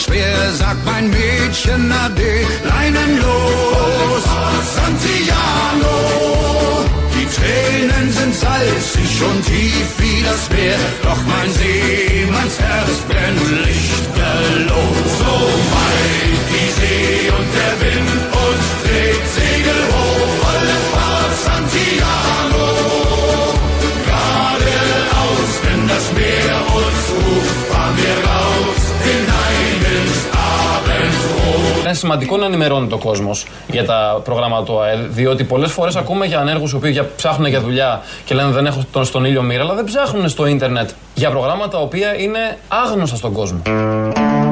schwer, sagt mein Mädchen Ade, leinenlos. Santiano, die Tränen sind salzig und tief wie das Meer, doch mein Seemannsherz brennt lichterloh. So weit die See und der Wind uns trägt Segel hoch, volle Είναι σημαντικό να ενημερώνει ο κόσμος για τα προγράμματα του ΑΕΔ, διότι πολλές φορές ακούμε για ανέργους οι οποίοι για- ψάχνουν για δουλειά και λένε δεν έχω τον στον ήλιο μοίρα, αλλά δεν ψάχνουν στο ίντερνετ για προγράμματα τα οποία είναι άγνωστα στον κόσμο.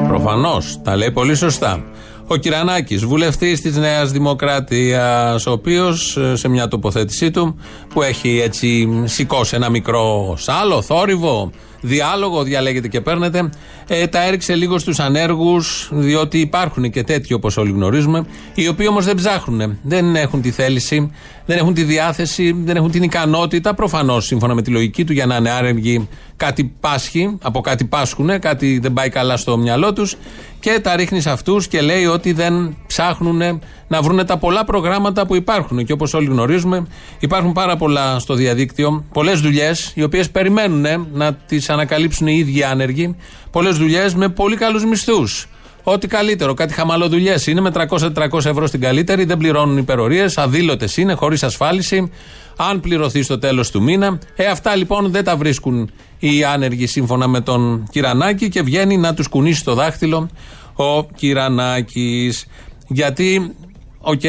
Προφανώς. Τα λέει πολύ σωστά. Ο Κυρανάκης, βουλευτής της Νέας Δημοκρατίας, ο οποίος σε μια τοποθέτησή του που έχει έτσι σηκώσει ένα μικρό σάλο, θόρυβο, διάλογο, διαλέγετε και παίρνετε, ε, τα έριξε λίγο στους ανέργους, διότι υπάρχουν και τέτοιοι όπως όλοι γνωρίζουμε, οι οποίοι όμως δεν ψάχνουν, δεν έχουν τη θέληση, δεν έχουν τη διάθεση, δεν έχουν την ικανότητα, προφανώς σύμφωνα με τη λογική του, για να είναι άρεργοι κάτι πάσχει, από κάτι πάσχουνε, κάτι δεν πάει καλά στο μυαλό τους. Και τα ρίχνεις σε αυτούς και λέει ότι δεν ψάχνουν να βρουν τα πολλά προγράμματα που υπάρχουν. Και όπως όλοι γνωρίζουμε, υπάρχουν πάρα πολλά στο διαδίκτυο, πολλές δουλειές, οι οποίες περιμένουν να τις ανακαλύψουν οι ίδιοι άνεργοι, πολλές δουλειές με πολύ καλούς μισθούς. Ό,τι καλύτερο, κάτι χαμαλοδουλειές είναι με 300-400 ευρώ στην καλύτερη, δεν πληρώνουν υπερορίες, αδήλωτες είναι, χωρίς ασφάλιση, αν πληρωθεί στο τέλος του μήνα. Ε, αυτά λοιπόν δεν τα βρίσκουν οι άνεργοι σύμφωνα με τον Κυρανάκη και βγαίνει να τους κουνήσει το δάχτυλο ο Κυρανάκης. Γιατί, οκ,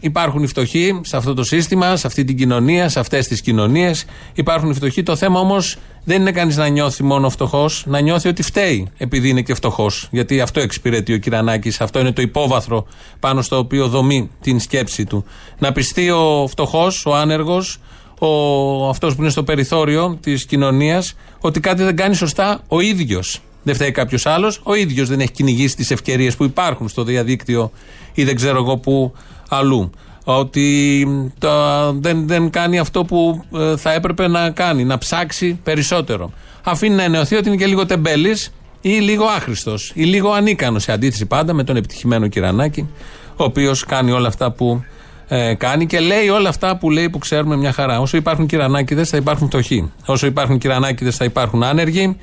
υπάρχουν οι φτωχοί σε αυτό το σύστημα, σε αυτή την κοινωνία, σε αυτές τις κοινωνίες. Υπάρχουν οι φτωχοί. Το θέμα όμως δεν είναι κανείς να νιώθει μόνο φτωχός, να νιώθει ότι φταίει επειδή είναι και φτωχός. Γιατί αυτό εξυπηρετεί ο Κυρανάκης, αυτό είναι το υπόβαθρο πάνω στο οποίο δομεί την σκέψη του. Να πιστεί ο φτωχός, ο άνεργος, ο, αυτός που είναι στο περιθώριο της κοινωνίας ότι κάτι δεν κάνει σωστά ο ίδιος. Δεν φταίει κάποιος άλλος. Ο ίδιος δεν έχει κυνηγήσει τις ευκαιρίες που υπάρχουν στο διαδίκτυο ή δεν ξέρω εγώ που αλλού. Ότι το, δεν, δεν κάνει αυτό που ε, θα έπρεπε να κάνει, να ψάξει περισσότερο. Αφήνει να ενεωθεί ότι είναι και λίγο τεμπέλης ή λίγο άχρηστος ή λίγο ανίκανος σε αντίθεση πάντα με τον επιτυχημένο Κυρανάκη, ο οποίος κάνει όλα αυτά που ε, κάνει και λέει όλα αυτά που λέει που ξέρουμε μια χαρά. Όσο υπάρχουν κυρανάκιδε, θα υπάρχουν φτωχοί. Όσο υπάρχουν κυρανάκιδε, θα υπάρχουν άνεργοι.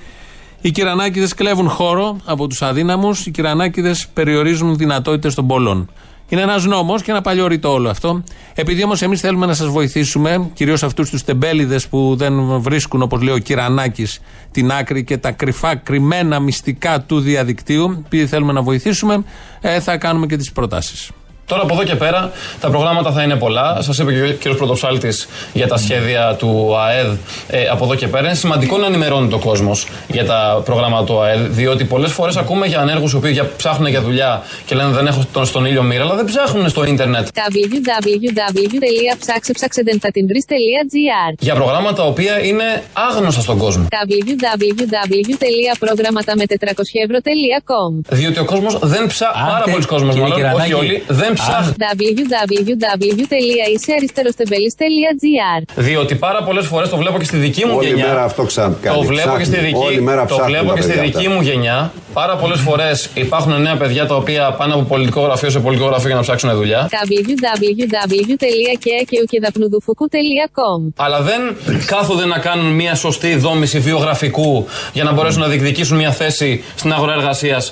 Οι κυρανάκιδε κλέβουν χώρο από τους αδύναμους. Οι κυρανάκιδε περιορίζουν δυνατότητες των πολλών. Είναι ένας νόμος και ένα παλιό ρητό όλο αυτό. Επειδή όμως εμείς θέλουμε να σας βοηθήσουμε, κυρίως αυτούς τους τεμπέληδες που δεν βρίσκουν, όπως λέει ο Κυρανάκης, την άκρη και τα κρυφά, κρυμμένα μυστικά του διαδικτύου, επειδή θέλουμε να βοηθήσουμε, ε, θα κάνουμε και τις προτάσεις. Τώρα από εδώ και πέρα τα προγράμματα θα είναι πολλά. Σας είπε και ο κ. Πρωτοψάλτης για τα σχέδια του ΑΕΔ ε, από εδώ και πέρα. Είναι σημαντικό να ενημερώνει το κόσμος για τα προγράμματα του ΑΕΔ, διότι πολλές φορές ακούμε για ανέργους οι οποίοι για- ψάχνουν για δουλειά και λένε δεν έχω τον στον ήλιο μοίρα, αλλά δεν ψάχνουν στο ίντερνετ www.ψάξεψαξεντεντατιντρις.gr για προγράμματα τα οποία είναι άγνωστα στον κόσμο. www.προγραμματαμε400ευρώ.com Διότι ο κόσμος δεν ψάχνει. Άντε, Πάρα πολλοί κόσμοι κύριε μάλλον, όχι Κυρανάκη. όλοι, δεν ψάχνουν. www.ισεαριστεροστεμπελής.gr Διότι πάρα πολλές φορές το βλέπω και στη δική μου Όλη γενιά. μέρα αυτό ξα- κάνει. Το βλέπω και στη Ψάχνει. δική, Όλη μέρα το ψάχνουν βλέπω τα και στη παιδιά δική αυτά. μου γενιά. Πάρα πολλές φορές υπάρχουν νέα παιδιά τα οποία πάνε από πολιτικό γραφείο σε πολιτικό γραφείο για να ψάξουν δουλειά. www.κεοκεδαπνουδουφουκού.com Αλλά δεν κάθονται να κάνουν μια σωστή δόμηση βιογραφικού για να μπορέσουν να διεκδικήσουν μια θέση στην αγορά εργασίας.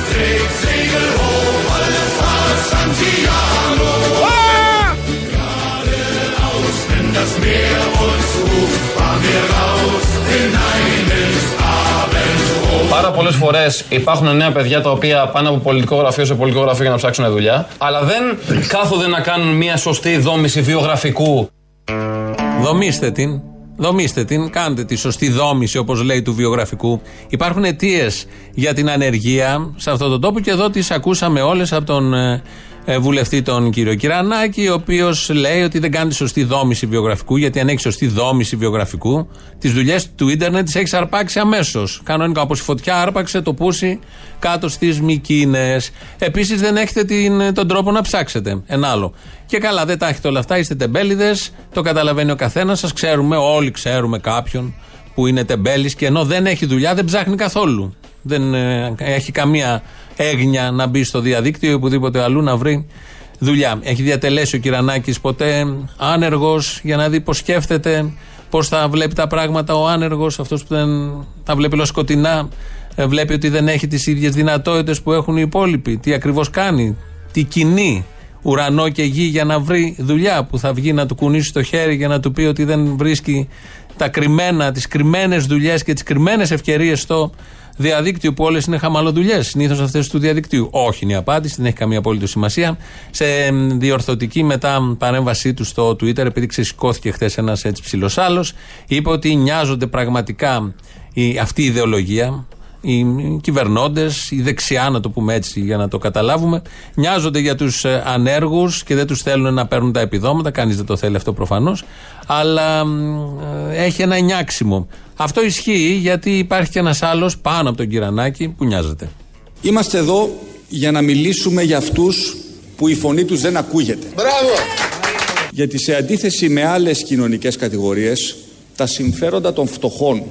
So weit die See und der Wind uns trägt, Segel hoch, alle Fahrt Santiano. Geradeaus, wenn das Meer uns ruft, fahren wir raus, hinein ins Abendrot. Πάρα πολλές φορές υπάρχουν νέα παιδιά τα οποία πάνε από πολιτικό γραφείο σε πολιτικό γραφείο για να ψάξουν δουλειά. Αλλά δεν κάθονται να κάνουν μια σωστή δόμηση βιογραφικού. Δομήστε την. Δομήστε την, κάντε τη σωστή δόμηση, όπως λέει του βιογραφικού. Υπάρχουν αιτίες για την ανεργία σε αυτόν τον τόπο και εδώ τις ακούσαμε όλες από τον ε, ε, βουλευτή τον κύριο Κυρανάκη, ο οποίος λέει ότι δεν κάνει σωστή δόμηση βιογραφικού, γιατί αν έχει σωστή δόμηση βιογραφικού, τις δουλειές του ίντερνετ τις έχεις αρπάξει αμέσως. Κανονικά, όπως η φωτιά άρπαξε το πούσι κάτω στις Μικίνες. Επίσης, δεν έχετε την, τον τρόπο να ψάξετε. Ένα άλλο. Και καλά, δεν τα έχετε όλα αυτά, είστε τεμπέληδες, το καταλαβαίνει ο καθένας σας. Ξέρουμε, όλοι ξέρουμε κάποιον που είναι τεμπέλης και ενώ δεν έχει δουλειά, δεν ψάχνει καθόλου. Δεν ε, έχει καμία έγνοια να μπει στο διαδίκτυο ή οπουδήποτε αλλού να βρει δουλειά. Έχει διατελέσει ο Κυρανάκης ποτέ άνεργος για να δει πώς σκέφτεται, πώς θα βλέπει τα πράγματα ο άνεργος, αυτός που δεν τα βλέπει όλο σκοτεινά, ε, βλέπει ότι δεν έχει τις ίδιες δυνατότητες που έχουν οι υπόλοιποι. Τι ακριβώς κάνει, τι κινεί ουρανό και γη για να βρει δουλειά που θα βγει να του κουνήσει το χέρι για να του πει ότι δεν βρίσκει τα κρυμμένα, τις κρυμμένες δουλειές και τις κρυμμένες ευκαιρίες στο διαδίκτυο που όλες είναι χαμαλοδουλειές. Συνήθως αυτές του διαδικτύου. Όχι είναι η απάντηση, δεν έχει καμία απόλυτη σημασία. Σε διορθωτική μετά παρέμβασή του στο Twitter, επειδή ξεσηκώθηκε χθες ένας έτσι ψηλός άλλος, είπε ότι νοιάζονται πραγματικά η, αυτή η ιδεολογία, οι κυβερνώντες, η δεξιά, να το πούμε έτσι για να το καταλάβουμε, νοιάζονται για τους ε, ανέργους και δεν τους θέλουν να παίρνουν τα επιδόματα. Κανείς δεν το θέλει αυτό προφανώς. Αλλά ε, έχει ένα νιάξιμο. Αυτό ισχύει γιατί υπάρχει και ένας άλλος πάνω από τον Κυρανάκη που νοιάζεται. Είμαστε εδώ για να μιλήσουμε για αυτούς που η φωνή τους δεν ακούγεται. Μπράβο! Γιατί σε αντίθεση με άλλες κοινωνικές κατηγορίες, τα συμφέροντα των φτωχών,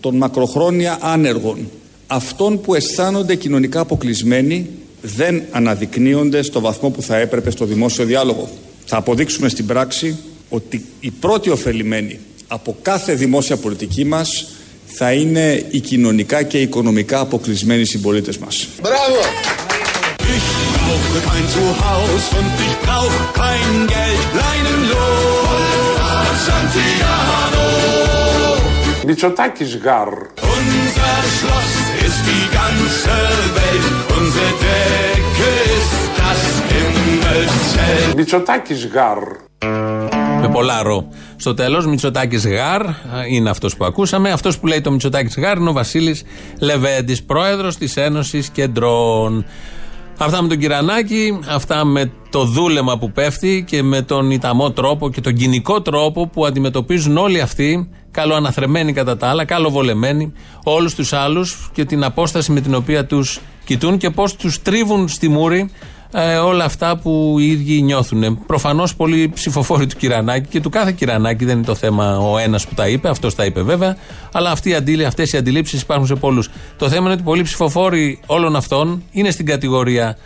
των μακροχρόνια άνεργων, αυτών που αισθάνονται κοινωνικά αποκλεισμένοι δεν αναδεικνύονται στο βαθμό που θα έπρεπε στο δημόσιο διάλογο. Θα αποδείξουμε στην πράξη ότι οι πρώτοι ωφελημένοι από κάθε δημόσια πολιτική μας θα είναι οι κοινωνικά και οικονομικά αποκλεισμένοι συμπολίτες μας. Μπράβο! Ich brauche kein Zuhause und ich brauche kein Geld. Leinenlos, Santiano. Μητσοτάκης γαρ. Unser Schloss ist die ganze Welt. Unsere Decke ist das Himmelszelt. Μητσοτάκης γαρ. Με πολλά ρο. Στο τέλος, Μητσοτάκης Γάρ είναι αυτός που ακούσαμε. Αυτός που λέει το Μητσοτάκης Γάρ είναι ο Βασίλης Λεβέντης, πρόεδρος της Ένωσης Κεντρών. Αυτά με τον Κυρανάκη, αυτά με το δούλεμα που πέφτει και με τον ιταμό τρόπο και τον κοινικό τρόπο που αντιμετωπίζουν όλοι αυτοί, καλοαναθρεμένοι κατά τα άλλα, καλοβολεμένοι, όλους τους άλλους και την απόσταση με την οποία τους κοιτούν και πώς τους τρίβουν στη μούρη ε, όλα αυτά που οι ίδιοι νιώθουν. Προφανώς πολλοί ψηφοφόροι του Κυρανάκη και του κάθε Κυρανάκη δεν είναι το θέμα ο ένας που τα είπε, αυτός τα είπε βέβαια, αλλά αυτές οι αντιλήψεις υπάρχουν σε πολλούς. Το θέμα είναι ότι πολλοί ψηφοφόροι όλων αυτών είναι στην κατηγορία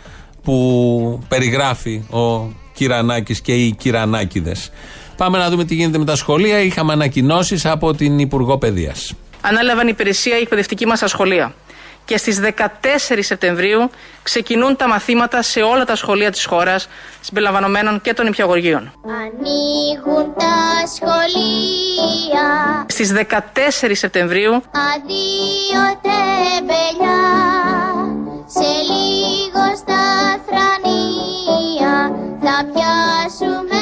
που περιγράφει ο Κυρανάκης και οι Κυρανάκηδες. Πάμε να δούμε τι γίνεται με τα σχολεία. Είχαμε ανακοινώσεις από την Υπουργό Παιδείας. Ανέλαβαν υπηρεσία η εκπαιδευτική μας σχολεία και στις 14 Σεπτεμβρίου ξεκινούν τα μαθήματα σε όλα τα σχολεία της χώρας, συμπεριλαμβανομένων και των υπηαγωγείων. Ανοίγουν τα σχολεία Στις 14 Σεπτεμβρίου Αδείο τεμπελιά Σε λίγο στα θρανία Θα πιάσουμε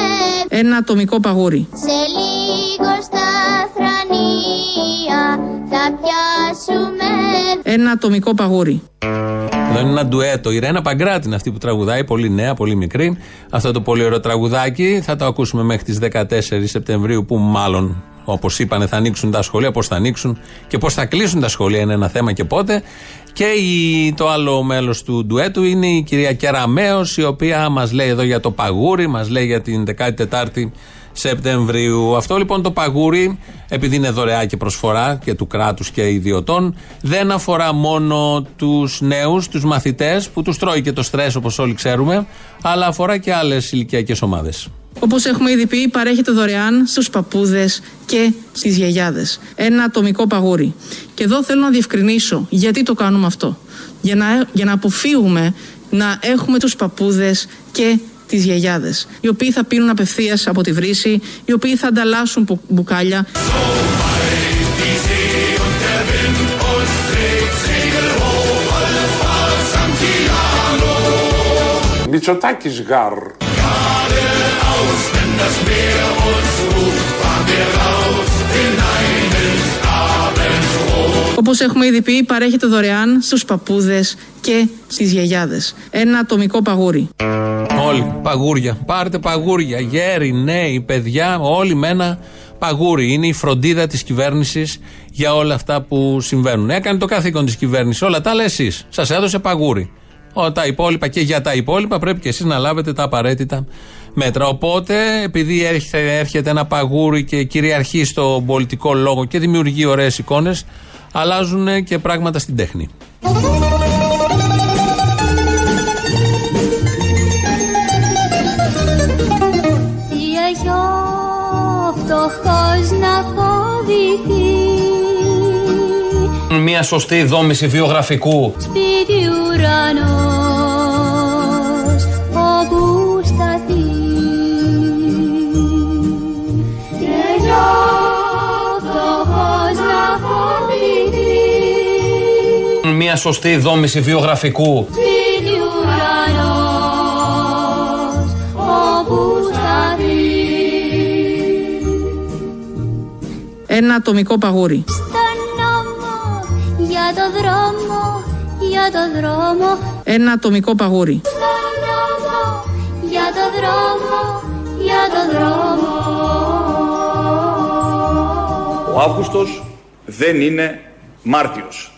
ένα ατομικό παγούρι. Σε λίγο στα θρανία Θα πιάσουμε Ένα ατομικό παγούρι. Εδώ είναι ένα ντουέτο. Η Ρένα Παγκράτη είναι αυτή που τραγουδάει, πολύ νέα, πολύ μικρή. Αυτό το πολύ ωραίο τραγουδάκι θα το ακούσουμε μέχρι τις 14 Σεπτεμβρίου, που μάλλον, όπως είπανε, θα ανοίξουν τα σχολεία. Πώς θα ανοίξουν και πώς θα κλείσουν τα σχολεία είναι ένα θέμα και πότε. Και η, το άλλο μέλος του ντουέτου είναι η κυρία Κεραμέο, η οποία μας λέει εδώ για το παγούρι, μας λέει για την 14η Σεπτεμβρίου. Αυτό λοιπόν το παγούρι, επειδή είναι δωρεά και προσφορά και του κράτους και ιδιωτών, δεν αφορά μόνο τους νέους, τους μαθητές που τους τρώει και το στρες όπως όλοι ξέρουμε, αλλά αφορά και άλλες ηλικιακές ομάδες. Όπως έχουμε ήδη πει, παρέχεται δωρεάν στους παππούδες και στις γιαγιάδες. Ένα ατομικό παγούρι. Και εδώ θέλω να διευκρινίσω γιατί το κάνουμε αυτό. Για να, για να αποφύγουμε να έχουμε τους παππούδες και τις γιαγιάδες, οι οποίοι θα πίνουν απευθείας από τη βρύση, οι οποίοι θα ανταλλάσσουν που- μπουκάλια, Die See und der Wind uns trägt Segel hoch, alle Fahrt Santiano. Μητσοτάκης γαρ. Geradeaus, wenn das Meer uns ruft, fahren wir raus Όπως έχουμε ήδη πει, παρέχεται δωρεάν στους παππούδες και στις γιαγιάδες. Ένα ατομικό παγούρι. Όλοι. Παγούρια. Πάρτε παγούρια. Γέροι, νέοι, παιδιά, όλοι με ένα παγούρι. Είναι η φροντίδα της κυβέρνησης για όλα αυτά που συμβαίνουν. Έκανε το καθήκον της κυβέρνησης. Όλα τα άλλα εσείς. Σας έδωσε παγούρι. Όλα τα υπόλοιπα και για τα υπόλοιπα πρέπει και εσείς να λάβετε τα απαραίτητα μέτρα. Οπότε, επειδή έρχεται, έρχεται ένα παγούρι και κυριαρχεί στο πολιτικό λόγο και δημιουργεί ωραίες εικόνες, αλλάζουν και πράγματα στην τέχνη. Φτωχός να φοβηθεί. Μια σωστή δόμηση βιογραφικού. Σπίτι ουρανός όπου σταθεί. Τι έχει ο φτωχός να φοβηθεί. Μια σωστή δόμηση βιογραφικού Ένα ατομικό παγούρι. Στον νόμο για το δρόμο, για το δρόμο Ένα ατομικό παγούρι. Στον νόμο για το δρόμο, για το δρόμο Ο Αύγουστος δεν είναι Μάρτιος.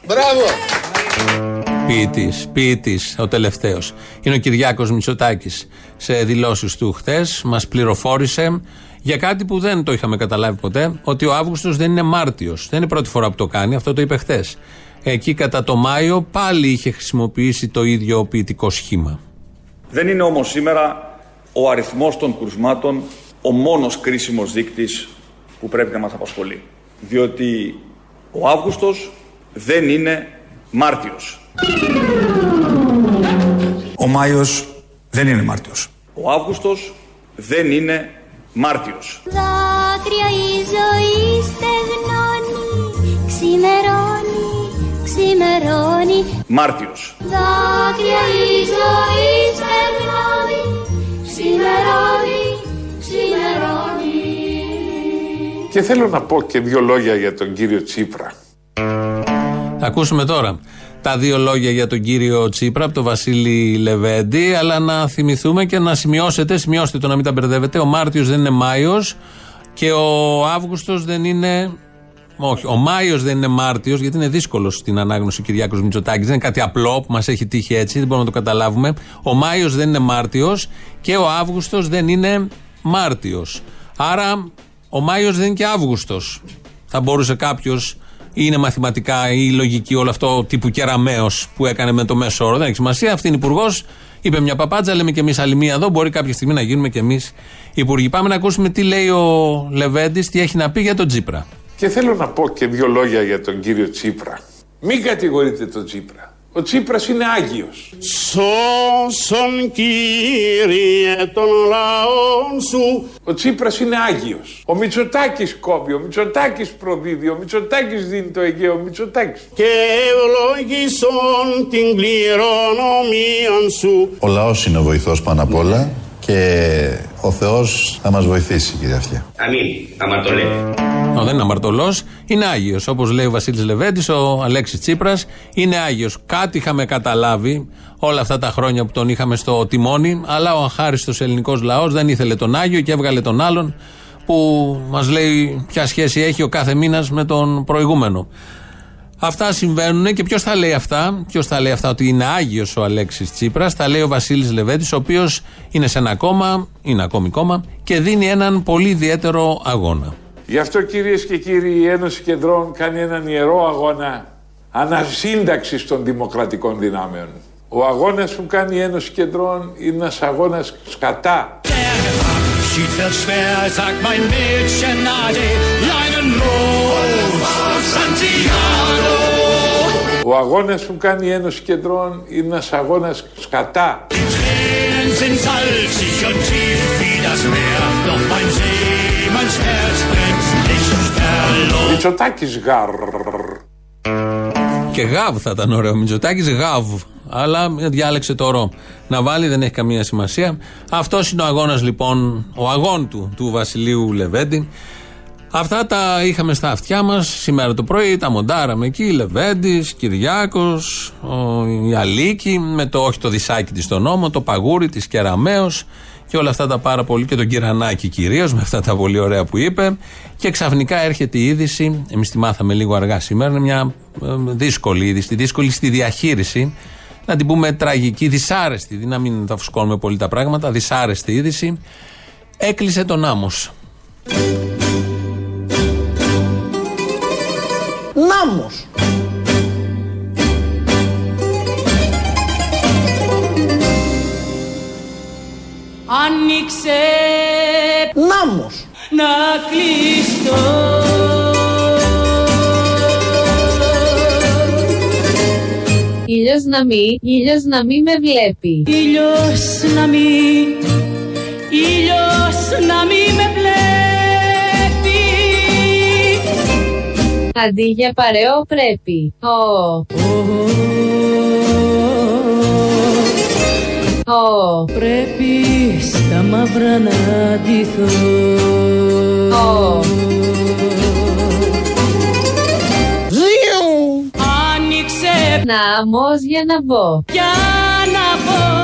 Ποιητή, ποιητή, ο τελευταίος. Είναι ο Κυριάκος Μητσοτάκης. Σε δηλώσεις του χθες μας πληροφόρησε για κάτι που δεν το είχαμε καταλάβει ποτέ, ότι ο Αύγουστος δεν είναι Μάρτιος. Δεν είναι η πρώτη φορά που το κάνει, αυτό το είπε χθες. Εκεί κατά το Μάιο πάλι είχε χρησιμοποιήσει το ίδιο ποιητικό σχήμα. Δεν είναι όμως σήμερα ο αριθμός των κρουσμάτων ο μόνος κρίσιμος δείκτης που πρέπει να μας απασχολεί. Διότι ο Αύγουστος δεν είναι Μάρτιος. Ο Μάιος δεν είναι Μάρτιος. Ο Αύγουστος δεν είναι Μάρτιος. Δάκρυα η ζωή στεγνώνει Ξημερώνει, ξημερώνει Μάρτιος. Δάκρυα η ζωή στεγνώνει Ξημερώνει, ξημερώνει Και θέλω να πω και δύο λόγια για τον κύριο Τσίπρα. Θα ακούσουμε τώρα τα δύο λόγια για τον κύριο Τσίπρα από τον Βασίλη Λεβέντη, αλλά να θυμηθούμε και να σημειώσετε, σημειώστε το να μην τα μπερδεύετε. Ο Μάρτιος δεν είναι Μάιος και ο Αύγουστος δεν είναι. Όχι, ο Μάιος δεν είναι Μάρτιος, γιατί είναι δύσκολο στην ανάγνωση ο Κυριάκος Μητσοτάκης. Δεν είναι κάτι απλό που μας έχει τύχει έτσι, δεν μπορούμε να το καταλάβουμε. Ο Μάιος δεν είναι Μάρτιος και ο Αύγουστος δεν είναι Μάρτιος. Άρα ο Μάιος δεν είναι και Αύγουστος. Θα μπορούσε κάποιος είναι μαθηματικά ή λογική όλο αυτό τύπου κεραμαίο που έκανε με το μέσο όρο. Δεν έχει σημασία. Αυτή είναι υπουργός. Είπε μια παπάντζα, λέμε και εμείς άλλη μία εδώ. Μπορεί κάποια στιγμή να γίνουμε και εμείς υπουργοί. Πάμε να ακούσουμε τι λέει ο Λεβέντης, τι έχει να πει για τον Τσίπρα. Και θέλω να πω και δύο λόγια για τον κύριο Τσίπρα. Μην κατηγορείτε τον Τσίπρα. Ο Τσίπρας είναι Άγιος. Σώσον Κύριε των λαών σου Ο Τσίπρας είναι Άγιος. Ο Μητσοτάκης κόβει, ο Μητσοτάκης προδίδει, ο Μητσοτάκης δίνει το Αιγαίο, ο Μητσοτάκης. και ευλόγησον την κληρονομία σου. Ο λαός είναι ο βοηθός πάνω απ' όλα και ο Θεός θα μας βοηθήσει κύριε Αυτιά. Αμήν, άμα το λέτε. Ο, δεν είναι αμαρτωλός, είναι Άγιος. Όπως λέει ο Βασίλης Λεβέντης, ο Αλέξης Τσίπρας είναι Άγιος. Κάτι είχαμε καταλάβει όλα αυτά τα χρόνια που τον είχαμε στο τιμόνι, αλλά ο αχάριστος ελληνικός λαός δεν ήθελε τον Άγιο και έβγαλε τον άλλον που μας λέει ποια σχέση έχει ο κάθε μήνας με τον προηγούμενο. Αυτά συμβαίνουν και ποιος θα λέει αυτά, ποιος θα λέει αυτά ότι είναι Άγιος ο Αλέξης Τσίπρας, θα λέει ο Βασίλης Λεβέντης, ο οποίος είναι σε ένα κόμμα, είναι ακόμη κόμμα και δίνει έναν πολύ ιδιαίτερο αγώνα. Γι' αυτό κυρίες και κύριοι η Ένωση Κεντρών κάνει έναν ιερό αγώνα ανασύνταξης των δημοκρατικών δυνάμεων. Ο αγώνας που κάνει η Ένωση Κεντρών είναι ένας αγώνας σκατά. Schied Ο αγώνας που κάνει η Ένωση Κεντρών είναι ένας αγώνας σκατά. Die Tränen sind salzig und tief wie das Meer, doch mein Seemanns Herz brennt nicht verloren. Μητσοτάκης γαρ. Και γαβ θα ήταν ωραίο. Μητσοτάκης γαβ. Αλλά διάλεξε το ρο. Να βάλει δεν έχει καμία σημασία. Αυτός είναι ο αγώνας λοιπόν, ο αγών του, του Βασιλείου Λεβέντη. Αυτά τα είχαμε στα αυτιά μας σήμερα το πρωί. Τα μοντάραμε εκεί. Λεβέντης, Κυριάκος, η Αλίκη, με το όχι το δισάκι της στον νόμο, το παγούρι της Κεραμαίο και όλα αυτά τα πάρα πολύ. Και τον Κυρανάκη κυρίως, με αυτά τα πολύ ωραία που είπε. Και ξαφνικά έρχεται η είδηση. Εμείς τη μάθαμε λίγο αργά σήμερα. Είναι μια ε, δύσκολη είδηση, δύσκολη στη διαχείριση. Να την πούμε τραγική, δυσάρεστη. Να μην τα φουσκώνουμε πολύ τα πράγματα. Δυσάρεστη είδηση. Έκλεισε τον άμμος. Νάμος. Άνοιξε Νάμος. να κλειστώ Ήλιος να μη, ήλιος να μη με βλέπει. Ήλιος να μη, ήλιος να μη με βλέπει Αντί για παρεό πρέπει. Ω. Ω. Πρέπει στα μαύρα να ντυθώ Ω. Ζιου. Άνοιξε Να αμός για να μπω. για να μπω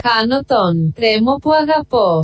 Κάνω τον τρέμο που αγαπώ.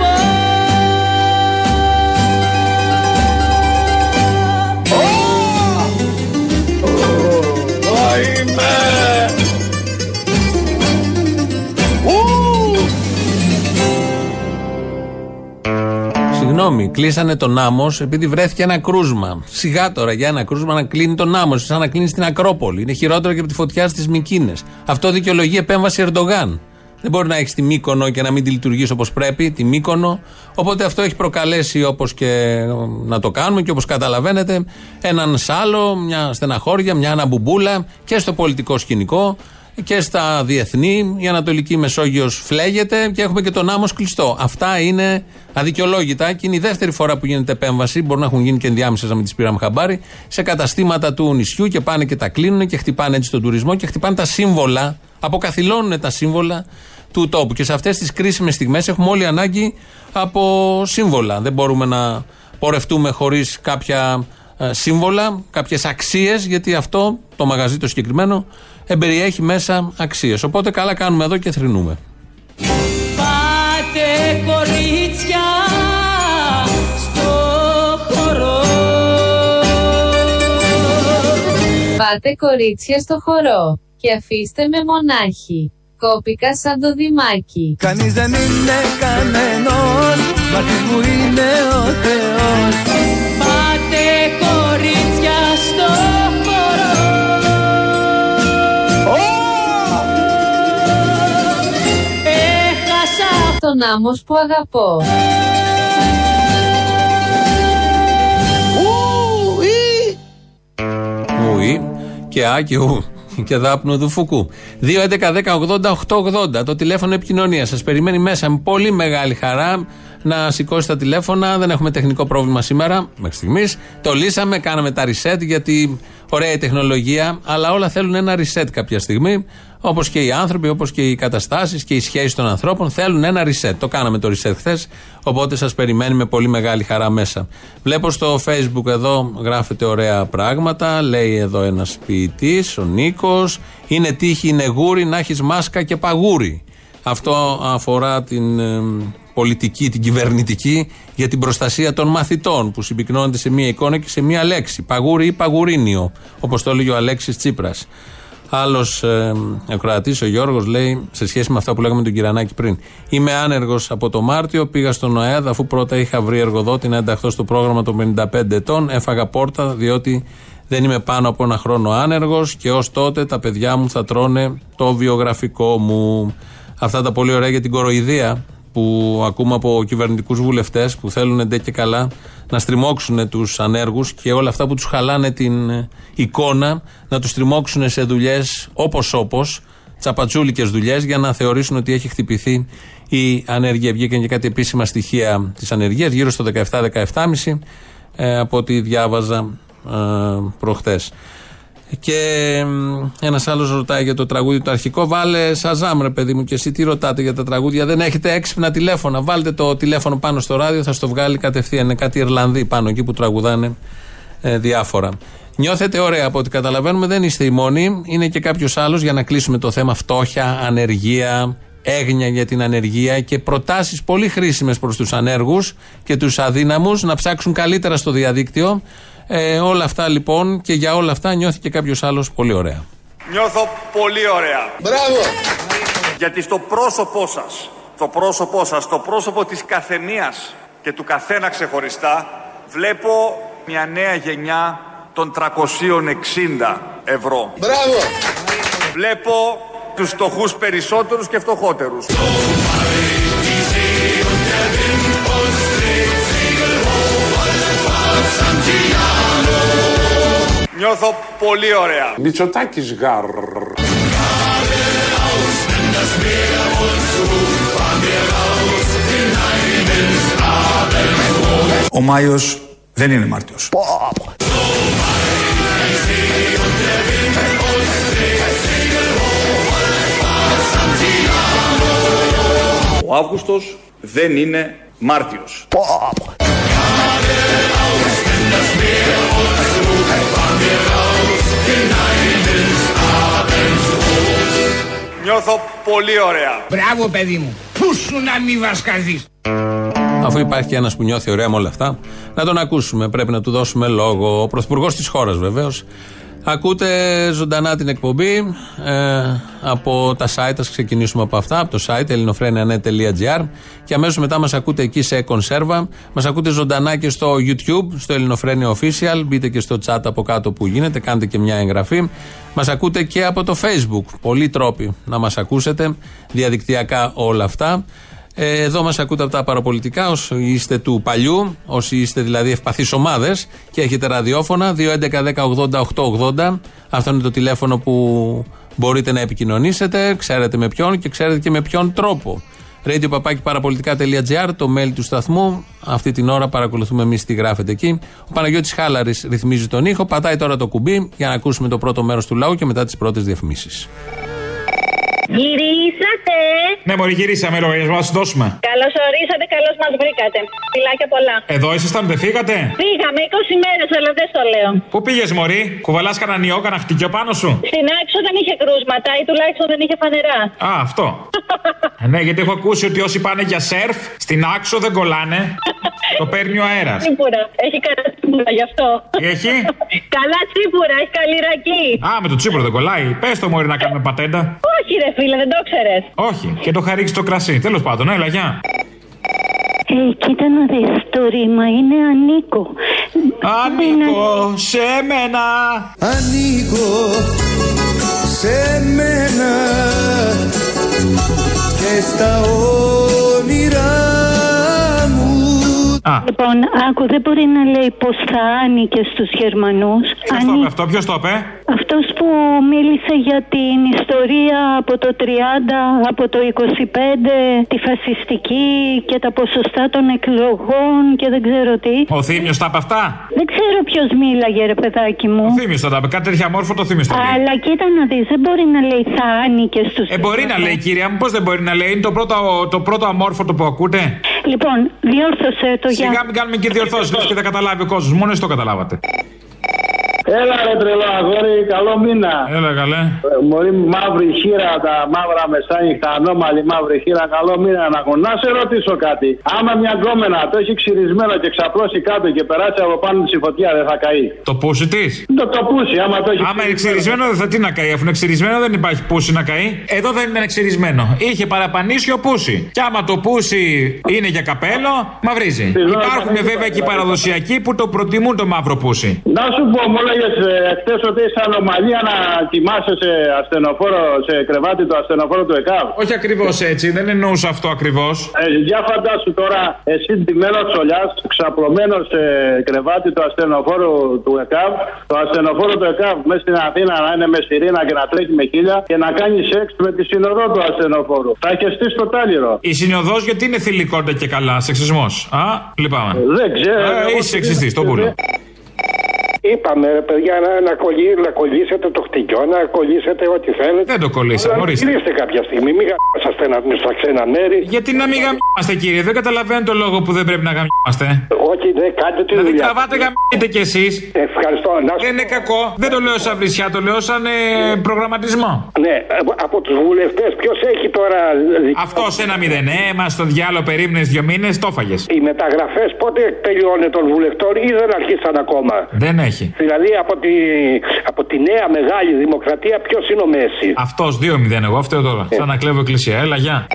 Συγγνώμη, κλείσανε τον άμμος επειδή βρέθηκε ένα κρούσμα. Σιγά τώρα για ένα κρούσμα να κλείνει τον άμμος, σαν να κλείνει την Ακρόπολη. Είναι χειρότερο και από τη φωτιά στις Μικίνες. Αυτό δικαιολογεί επέμβαση Ερντογάν. Δεν μπορεί να έχεις τη Μύκονο και να μην τη λειτουργήσει όπως πρέπει, τη Μύκονο. Οπότε αυτό έχει προκαλέσει όπως και ε, να το κάνουμε και όπως καταλαβαίνετε, έναν σάλο, μια στεναχώρια, μια αναμπουμπούλα και στο πολιτικό σκηνικό και στα διεθνή. Η Ανατολική Μεσόγειος φλέγεται και έχουμε και τον άμμος κλειστό. Αυτά είναι αδικαιολόγητα και είναι η δεύτερη φορά που γίνεται επέμβαση. Μπορεί να έχουν γίνει και ενδιάμεσες να μην τις πήραμε χαμπάρι. Σε καταστήματα του νησιού και πάνε και τα κλείνουν και χτυπάνε έτσι τον τουρισμό και χτυπάνε τα σύμβολα. Αποκαθιλώνουν τα σύμβολα του τόπου. Και σε αυτές τις κρίσιμες στιγμές έχουμε όλοι ανάγκη από σύμβολα. Δεν μπορούμε να πορευτούμε χωρίς κάποια ε, σύμβολα, κάποιες αξίες, γιατί αυτό το μαγαζί το συγκεκριμένο εμπεριέχει μέσα αξίες. Οπότε καλά κάνουμε εδώ και θρυνούμε. Πάτε κορίτσια στο χορό Πάτε κορίτσια στο χορό και αφήστε με μονάχη. Κόπηκα σαν το δημάκι. Κανείς δεν είναι κανένας Μάτις μου είναι ο Θεός Έχασα Τον άμμος που αγαπώ. Ουι και Α και Ου. Και δάπνο του Φουκού. 2.11.10.80.880 το τηλέφωνο επικοινωνίας. Σας περιμένει μέσα με πολύ μεγάλη χαρά να σηκώσει τα τηλέφωνα. Δεν έχουμε τεχνικό πρόβλημα σήμερα, μέχρι στιγμής. Το λύσαμε, κάναμε τα reset γιατί ωραία η τεχνολογία, αλλά όλα θέλουν ένα reset κάποια στιγμή. Όπως και οι άνθρωποι, όπως και οι καταστάσεις και οι σχέσεις των ανθρώπων θέλουν ένα reset. Το κάναμε το reset χθες, οπότε σας περιμένει με πολύ μεγάλη χαρά μέσα. Βλέπω στο facebook εδώ γράφεται ωραία πράγματα. Λέει εδώ ένας ποιητής, ο Νίκος. Είναι τύχη, είναι γούρι να έχεις μάσκα και παγούρι. Αυτό αφορά την ε, πολιτική, την κυβερνητική για την προστασία των μαθητών που συμπυκνώνεται σε μία εικόνα και σε μία λέξη. Παγούρι ή παγουρίνιο, όπως το έλεγε ο Αλέξης Τσίπρας. Άλλος ε, ακροατής, ο Γιώργος, λέει σε σχέση με αυτά που λέγαμε με τον Κυρανάκη πριν. Είμαι άνεργος από το Μάρτιο, πήγα στον ΟΕΔ αφού πρώτα είχα βρει εργοδότη να ενταχθώ στο πρόγραμμα των 55 ετών. Έφαγα πόρτα διότι δεν είμαι πάνω από ένα χρόνο άνεργος και ως τότε τα παιδιά μου θα τρώνε το βιογραφικό μου. Αυτά τα πολύ ωραία για την κοροϊδία που ακούμε από κυβερνητικούς βουλευτές που θέλουν ντε και καλά να στριμώξουν τους ανέργους και όλα αυτά που τους χαλάνε την ε, εικόνα να τους στριμώξουν σε δουλειές όπως όπως, τσαπατσούλικες δουλειές για να θεωρήσουν ότι έχει χτυπηθεί η ανεργία. Βγήκαν και κάτι επίσημα στοιχεία της ανεργία, γύρω στο 17-17,5 ε, από ό,τι διάβαζα ε, προχθές. Και ένας άλλος ρωτάει για το τραγούδι το αρχικό. Βάλε Σαζάμ, ρε παιδί μου, και εσύ τι ρωτάτε για τα τραγούδια. Δεν έχετε έξυπνα τηλέφωνα. Βάλτε το τηλέφωνο πάνω στο ράδιο, θα στο βγάλει κατευθείαν. Είναι κάτι Ιρλανδοί πάνω εκεί που τραγουδάνε ε, διάφορα. Νιώθετε ωραία από ό,τι καταλαβαίνουμε, δεν είστε οι μόνοι. Είναι και κάποιος άλλος για να κλείσουμε το θέμα φτώχεια, ανεργία, έγνοια για την ανεργία και προτάσεις πολύ χρήσιμες προς τους ανέργους και τους αδύναμους να ψάξουν καλύτερα στο διαδίκτυο. Ε, όλα αυτά λοιπόν και για όλα αυτά νιώθηκε κάποιος άλλος πολύ ωραία. Νιώθω πολύ ωραία. Μπράβο! Γιατί στο πρόσωπό σας, το πρόσωπό σας, το πρόσωπο της καθεμίας και του καθένα ξεχωριστά, βλέπω μια νέα γενιά των 360 ευρώ. Μπράβο! Βλέπω τους φτωχούς περισσότερους και φτωχότερους. Νιώθω πολύ ωραία. Μητσοτάκης γαρ. Ο Μάιος δεν είναι Μάρτιος. Ο Αύγουστος δεν είναι Μάρτιος. Νιώθω πολύ ωραία. Μπράβο παιδί μου. Πού σου να μη βασκαθείς. Αφού υπάρχει ένας που νιώθει ωραία με όλα αυτά, να τον ακούσουμε. Πρέπει να του δώσουμε λόγο. Ο πρωθυπουργός της χώρας βεβαίως. Ακούτε ζωντανά την εκπομπή ε, από τα site, ας ξεκινήσουμε από αυτά, από το site ελληνοφρένια.net.gr και αμέσως μετά μας ακούτε εκεί σε κονσέρβα, μας ακούτε ζωντανά και στο YouTube, στο Ελληνοφρένια Official, μπείτε και στο chat από κάτω που γίνεται, κάντε και μια εγγραφή. Μας ακούτε και από το Facebook, πολλοί τρόποι να μας ακούσετε, διαδικτυακά όλα αυτά. Ε, Εδώ μας ακούτε από τα παραπολιτικά, όσοι είστε του παλιού, όσοι είστε δηλαδή ευπαθείς ομάδες και έχετε ραδιόφωνα 2.11.10.80.880. Αυτό είναι το τηλέφωνο που μπορείτε να επικοινωνήσετε. Ξέρετε με ποιον και ξέρετε και με ποιον τρόπο. Radio το mail του σταθμού. Αυτή την ώρα παρακολουθούμε εμείς τι γράφετε εκεί. Ο Παναγιώτης Χάλαρης ρυθμίζει τον ήχο. Πατάει τώρα το κουμπί για να ακούσουμε το πρώτο μέρος του λαού και μετά τις πρώτες διαφημίσεις. Γυρίσατε! Ναι, Μωρή, γυρίσαμε λογαριασμό, να σου δώσουμε. Καλώς ορίσατε, καλώς μας βρήκατε. Φιλάκια πολλά. Εδώ ήσασταν, δεν φύγατε; Φύγαμε 20 μέρες, αλλά δεν στο λέω. Πού πήγες, Μωρή, κουβαλάς κανένα ιό, κανένα χτυκιό πάνω σου; Στην άξο δεν είχε κρούσματα ή τουλάχιστον δεν είχε φανερά. Α, αυτό. Ε, ναι, γιατί έχω ακούσει ότι όσοι πάνε για σερφ, στην άξο δεν κολλάνε. το παίρνει ο αέρας. Σίγουρα. Έχει καλά τσίπουρα γι' αυτό. Τι έχει; καλά τσίπουρα, έχει καλή ρακή. Α, με το τσίπουρο δεν κολλάει. Πες το Μωρή να κάνουμε πατέντα. Όχι, ρε φίλε, δεν το ξέρες. Όχι, και το χαρίξει το κρασί. Τέλος πάντων, έλα, γεια. Ε, κοίτα να δεις, το ρήμα είναι ανήκω. Ανήκω σε μένα. Ανήκω σε μένα και στα όνειρά μου Λοιπόν, άκου, δεν μπορεί να λέει πως θα άνοικε στους Γερμανούς. Ποιος το είπε αυτό, ποιος το είπε; Αυτός που μίλησε για την ιστορία από το 30, από το 25, τη φασιστική και τα ποσοστά των εκλογών και δεν ξέρω τι. Ο Θήμιος τα είπε αυτά; Δεν ξέρω ποιος μίλαγε, ρε παιδάκι μου. Ο Θήμιος τα είπε. Κάτι τέτοια μόρφο το Θήμιος το λέει. Αλλά κοίτα να δεις, δεν μπορεί να λέει θα άνοικε στους Ε, μπορεί να λέει, κυρία μου, πώς δεν μπορεί να λέει. Είναι το πρώτο, το πρώτο αμόρφωτο που ακούτε. Λοιπόν, διόρθωσε το για. Σιγά μην κάνουμε και διορθώσεις και δεν καταλάβει ο κόσμος. Μόνο εσύ το καταλάβατε. Έλα ρε τρελό αγόρι, καλό μήνα. Έλα καλέ. Ε, Μωρή μαύρη χείρα, τα μαύρα μεσάνυχτα, ανώμαλη μαύρη χείρα, καλό μήνα να έχω. Να σε ρωτήσω κάτι. Άμα μια γκόμενα το έχει ξυρισμένο και ξαπλώσει κάτω και περάσει από πάνω τη φωτιά, δεν θα καεί. Το πούσι της; Το, το πούσι, άμα το έχει. Άμα είναι ξυρισμένο δεν θα τι να καεί. Αφού είναι ξυρισμένο δεν υπάρχει πούσι να καεί. Εδώ δεν είναι ξυρισμένο. Είχε παραπανίσιο πούσι. Και άμα το πούσι είναι για καπέλο, μαυρίζει. Υπάρχουν βέβαια και οι παραδοσιακοί που το προτιμούν το μαύρο πούσι. Να σου πω, μου έλεγε χθες ότι είσαι ανομαλία να κοιμάσαι σε ασθενοφόρο, σε κρεβάτι του ασθενοφόρου του ΕΚΑΒ. Όχι ακριβώς έτσι, δεν εννοούσα αυτό ακριβώς. Ε, για φαντάσου τώρα, εσύ ντυμένος σολιά, ξαπλωμένος σε κρεβάτι του ασθενοφόρου του ΕΚΑΒ, το ασθενοφόρο του ΕΚΑΒ μέσα στην Αθήνα να είναι με σιρήνα και να τρέχει με χίλια και να κάνει σεξ με τη συνοδό του ασθενοφόρου. Θα χεστεί στο τάλιρο. Η συνοδός γιατί είναι θηλυκότητα και καλά, σεξισμός. Α, λυπάμαι. Δεν ξέρω. Ε, είσαι σεξιστής, το πουλο. Είπαμε ρε παιδιά να, να, κολλή, να κολλήσετε το χτυκιό, να κολλήσετε ό,τι θέλετε. Δεν το κολλήσαμε, Αλλά ορίστε. Γυρίστε κάποια στιγμή, μην γαμιάστε να στα ξένα μέρη. Γιατί να μην γαμιόμαστε, κύριε, δεν καταλαβαίνω το λόγο που δεν πρέπει να γαμιόμαστε. Όχι, δεν κάντε τη Δηλαδή δουλειά. τραβάτε γαμιείτε κι εσείς. Ευχαριστώ. Να... Δεν είναι κακό. Δεν το λέω σαν βρισιά, το λέω σαν ε, προγραμματισμό. Ναι, από- από τους βουλευτές, ποιος έχει τώρα. Αυτός ένα μηδενέμα στο διάλογο περίμενες δύο μήνες, το φάγε. Οι μεταγραφές πότε τελειώνει των βουλευτών ή δεν αρχίσαν ακόμα; Δεν έχει. Δηλαδή από τη, από τη νέα μεγάλη δημοκρατία ποιος είναι ο Μέση; Αυτός 2-0, εγώ φταίω τώρα. Σαν να κλέβω εκκλησία. Έλα, γεια.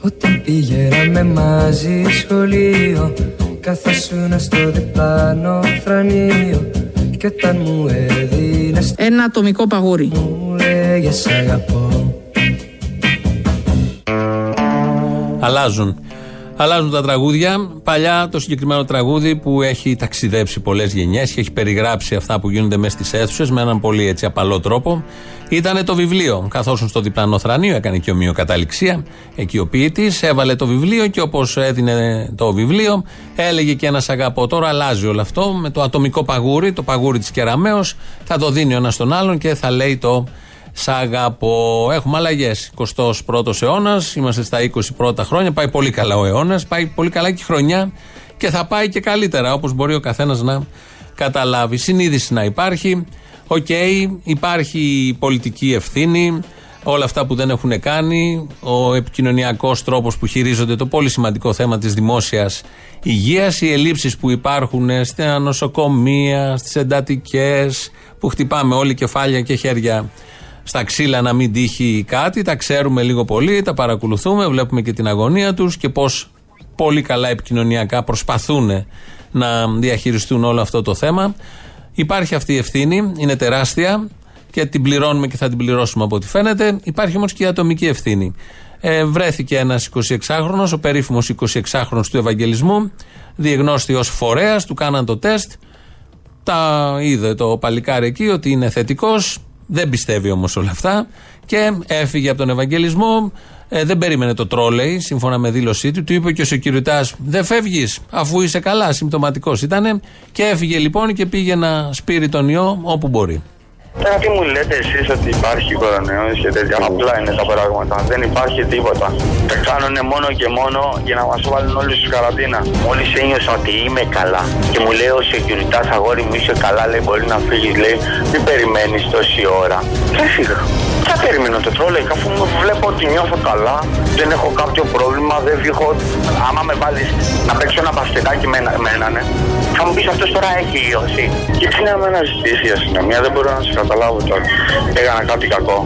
Όταν πήγαμε μαζί σχολείο Καθόσουνα στο διπλάνο θρανείο Κι όταν μου έδινες Ένα ατομικό παγούρι. Μου λέγες αγαπώ Αλλάζουν. Αλλάζουν τα τραγούδια. Παλιά το συγκεκριμένο τραγούδι που έχει ταξιδέψει πολλές γενιές και έχει περιγράψει αυτά που γίνονται μέσα στις αίθουσες με έναν πολύ έτσι απαλό τρόπο. Ήταν το βιβλίο. Καθόσουν στο διπλανό θρανείο, έκανε και ομοιοκαταληξία. Εκεί ο ποιητής έβαλε το βιβλίο και όπως έδινε το βιβλίο, έλεγε και ένας αγαπώ. Τώρα αλλάζει όλο αυτό με το ατομικό παγούρι, το παγούρι της Κεραμαίο. Θα το δίνει ο ένας στον άλλον και θα λέει το Σ' αγαπώ. Έχουμε αλλαγές. 21ο αιώνας, είμαστε στα 20 πρώτα χρόνια. Πάει πολύ καλά ο αιώνας, πάει πολύ καλά και η χρονιά και θα πάει και καλύτερα όπως μπορεί ο καθένας να καταλάβει. Συνείδηση να υπάρχει. Οκ, υπάρχει πολιτική ευθύνη. Όλα αυτά που δεν έχουν κάνει. Ο επικοινωνιακός τρόπος που χειρίζονται το πολύ σημαντικό θέμα της δημόσιας υγείας. Οι ελλείψεις που υπάρχουν στα νοσοκομεία, στις εντατικές, που χτυπάμε όλοι κεφάλια και χέρια στα ξύλα να μην τύχει κάτι. Τα ξέρουμε λίγο πολύ, τα παρακολουθούμε, βλέπουμε και την αγωνία τους και πώς πολύ καλά επικοινωνιακά προσπαθούν να διαχειριστούν όλο αυτό το θέμα. Υπάρχει αυτή η ευθύνη, είναι τεράστια και την πληρώνουμε και θα την πληρώσουμε από ό,τι φαίνεται. Υπάρχει όμως και η ατομική ευθύνη. Ε, βρέθηκε ένας 26χρονο, ο περίφημος 26χρονο του Ευαγγελισμού, διεγνώστη ως φορέας, του κάναν το τεστ. Τα είδε το παλικάρι εκεί ότι είναι θετικός, δεν πιστεύει όμως όλα αυτά και έφυγε από τον Ευαγγελισμό. Ε, δεν περίμενε το τρόλεϊ, σύμφωνα με δήλωσή του. Του είπε και ο Σεκυριτά: Δεν φεύγεις, αφού είσαι καλά, συμπτωματικός ήταν. Και έφυγε λοιπόν και πήγε να σπείρει τον ιό όπου μπορεί. Τώρα τι μου λέτε εσείς ότι υπάρχει κορονοϊός και τέτοια, απλά είναι τα πράγματα, δεν υπάρχει τίποτα. Τα κάνουνε μόνο και μόνο για να μας βάλουν όλους στους καραντίνα. Μόλις ένιωσα ότι είμαι καλά και μου λέει ο securitas αγόρι μου είσαι καλά, λέει μπορεί να φύγεις, λέει μην περιμένεις τόση ώρα. Και έφυγα. Τι θα περιμένω το τρόλεϊ, αφού μου βλέπω ότι νιώθω καλά, δεν έχω κάποιο πρόβλημα, δεν βήχω. Άμα με βάλεις να παίξω ένα μπασκετάκι με, ένα- με έναν, ε, θα μου πεις αυτός τώρα έχει ιώσει. Και τι να με αναζητήσει η αστυνομία, δεν μπορώ να σε καταλάβω τώρα. Έκανα κάτι κακό.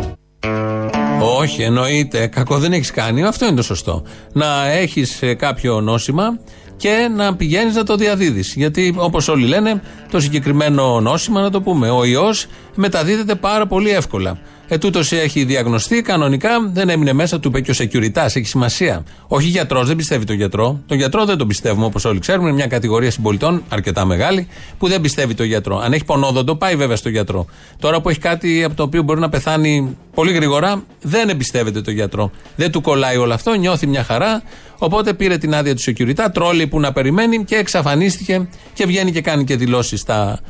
Όχι, εννοείται. Κακό δεν έχεις κάνει. Αυτό είναι το σωστό. Να έχεις κάποιο νόσημα και να πηγαίνεις να το διαδίδεις. Γιατί όπως όλοι λένε, το συγκεκριμένο νόσημα, να το πούμε, ο ιός μεταδίδεται πάρα πολύ εύκολα. Ε, τούτος έχει διαγνωστεί κανονικά, δεν έμεινε μέσα, του είπε και ο security, έχει σημασία. Όχι γιατρός, δεν πιστεύει τον γιατρό. Τον γιατρό δεν τον πιστεύουμε όπως όλοι ξέρουμε. Είναι μια κατηγορία συμπολιτών αρκετά μεγάλη που δεν πιστεύει τον γιατρό. Αν έχει πονόδοντο, πάει βέβαια στον γιατρό. Τώρα που έχει κάτι από το οποίο μπορεί να πεθάνει πολύ γρήγορα, δεν εμπιστεύεται τον γιατρό. Δεν του κολλάει όλο αυτό, νιώθει μια χαρά. Οπότε πήρε την άδεια του security, τρόλι που να περιμένει και εξαφανίστηκε και βγαίνει και κάνει και δηλώσεις στα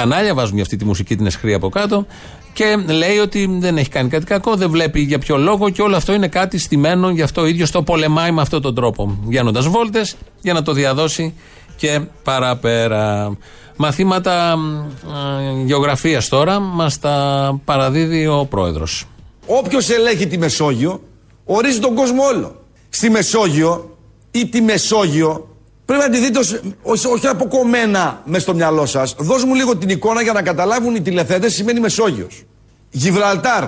κανάλια. Βάζουν για αυτή τη μουσική την εσχρή από κάτω. Και λέει ότι δεν έχει κάνει κάτι κακό, δεν βλέπει για ποιο λόγο και όλο αυτό είναι κάτι στημένο, γι' αυτό ο ίδιο το πολεμάει με αυτόν τον τρόπο. Βγαίνοντας βόλτες για να το διαδώσει και παραπέρα. Μαθήματα γεωγραφίας τώρα μας τα παραδίδει ο πρόεδρος. Όποιος ελέγχει τη Μεσόγειο, ορίζει τον κόσμο όλο. Στη Μεσόγειο ή τη Μεσόγειο πρέπει να τη δείτε ως, ως- όχι αποκομμένα μες στο μυαλό σας. Δώσ' μου λίγο την εικόνα για να καταλάβουν οι τηλεθέτες σημαίνει Μεσόγειος. Γιβραλτάρ,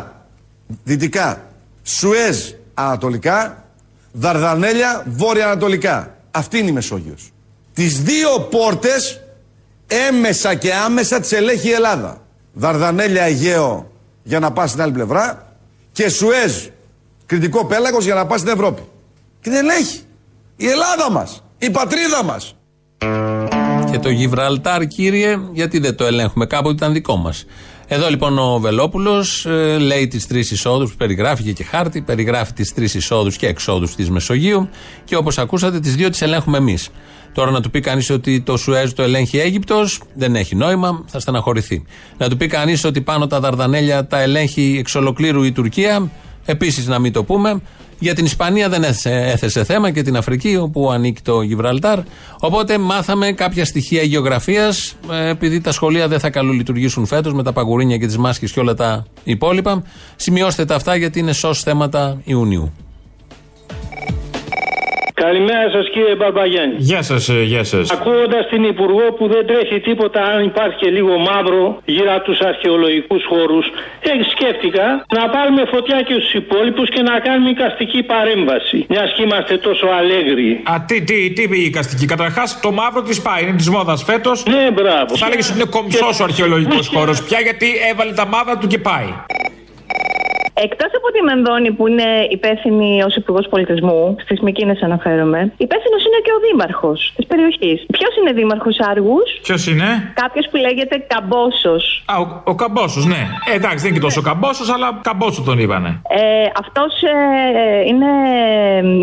δυτικά. Σουέζ, ανατολικά. Δαρδανέλια, βόρεια-ανατολικά. Αυτή είναι η Μεσόγειος. Τις δύο πόρτες έμεσα και άμεσα τις ελέγχει η Ελλάδα. Δαρδανέλια Αιγαίο για να πάει στην άλλη πλευρά και Σουέζ κριτικό πέλαγος για να πάει στην Ευρώπη. Και δεν ελέγχει. Η Ελλάδα μας. Η πατρίδα μας. Και το Γιβραλτάρ, κύριε, γιατί δεν το ελέγχουμε, κάποτε ήταν δικό μας. Εδώ λοιπόν ο Βελόπουλος λέει τις τρεις εισόδους, περιγράφει και, και χάρτη, περιγράφει τις τρεις εισόδους και εξόδους της Μεσογείου και όπως ακούσατε, τις δύο τις ελέγχουμε εμείς. Τώρα να του πει κανείς ότι το Σουέζ το ελέγχει Αίγυπτος, δεν έχει νόημα, θα στεναχωρηθεί. Να του πει κανείς ότι πάνω τα Δαρδανέλια τα ελέγχει εξ ολοκλήρου η Τουρκία, επίσης να μην το πούμε. Για την Ισπανία δεν έθεσε, έθεσε θέμα και την Αφρική, όπου ανήκει το Γιβραλτάρ. Οπότε μάθαμε κάποια στοιχεία γεωγραφίας, επειδή τα σχολεία δεν θα καλού λειτουργήσουν φέτος με τα παγουρίνια και τις μάσκες και όλα τα υπόλοιπα. Σημειώστε τα αυτά γιατί είναι σως θέματα Ιουνίου. Καλημέρα σας κύριε Μπαρμπαγιάννη. Γεια σας, γεια σας. Ακούγοντα την Υπουργό που δεν τρέχει τίποτα, αν υπάρχει και λίγο μαύρο γύρω από τους αρχαιολογικούς χώρους, ε, σκέφτηκα να πάρουμε φωτιά και στους υπόλοιπους και να κάνουμε οικαστική παρέμβαση. Μιας και είμαστε τόσο αλέγροι. Α, τι, τι, τι η οικαστική; Καταρχάς το μαύρο της πάει, είναι της μόδας φέτος. Ναι, μπράβο. Θα έλεγε ότι είναι κομψός ο αρχαιολογικός χώρος πια γιατί έβαλε τα μαύρα του και πάει. Εκτός από τη Μενδώνη που είναι υπεύθυνη ως Υπουργός Πολιτισμού, στι Μικίνε αναφέρομαι, υπεύθυνος είναι και ο Δήμαρχος της περιοχής. Ποιος είναι Δήμαρχος Άργους, Ποιος είναι; Κάποιος που λέγεται Καμπόσος. Α, ο, ο Καμπόσος, ναι. Ε, εντάξει, δεν είναι και τόσο Καμπόσος, αλλά Καμπόσο τον είπανε. Ε, Αυτός είναι,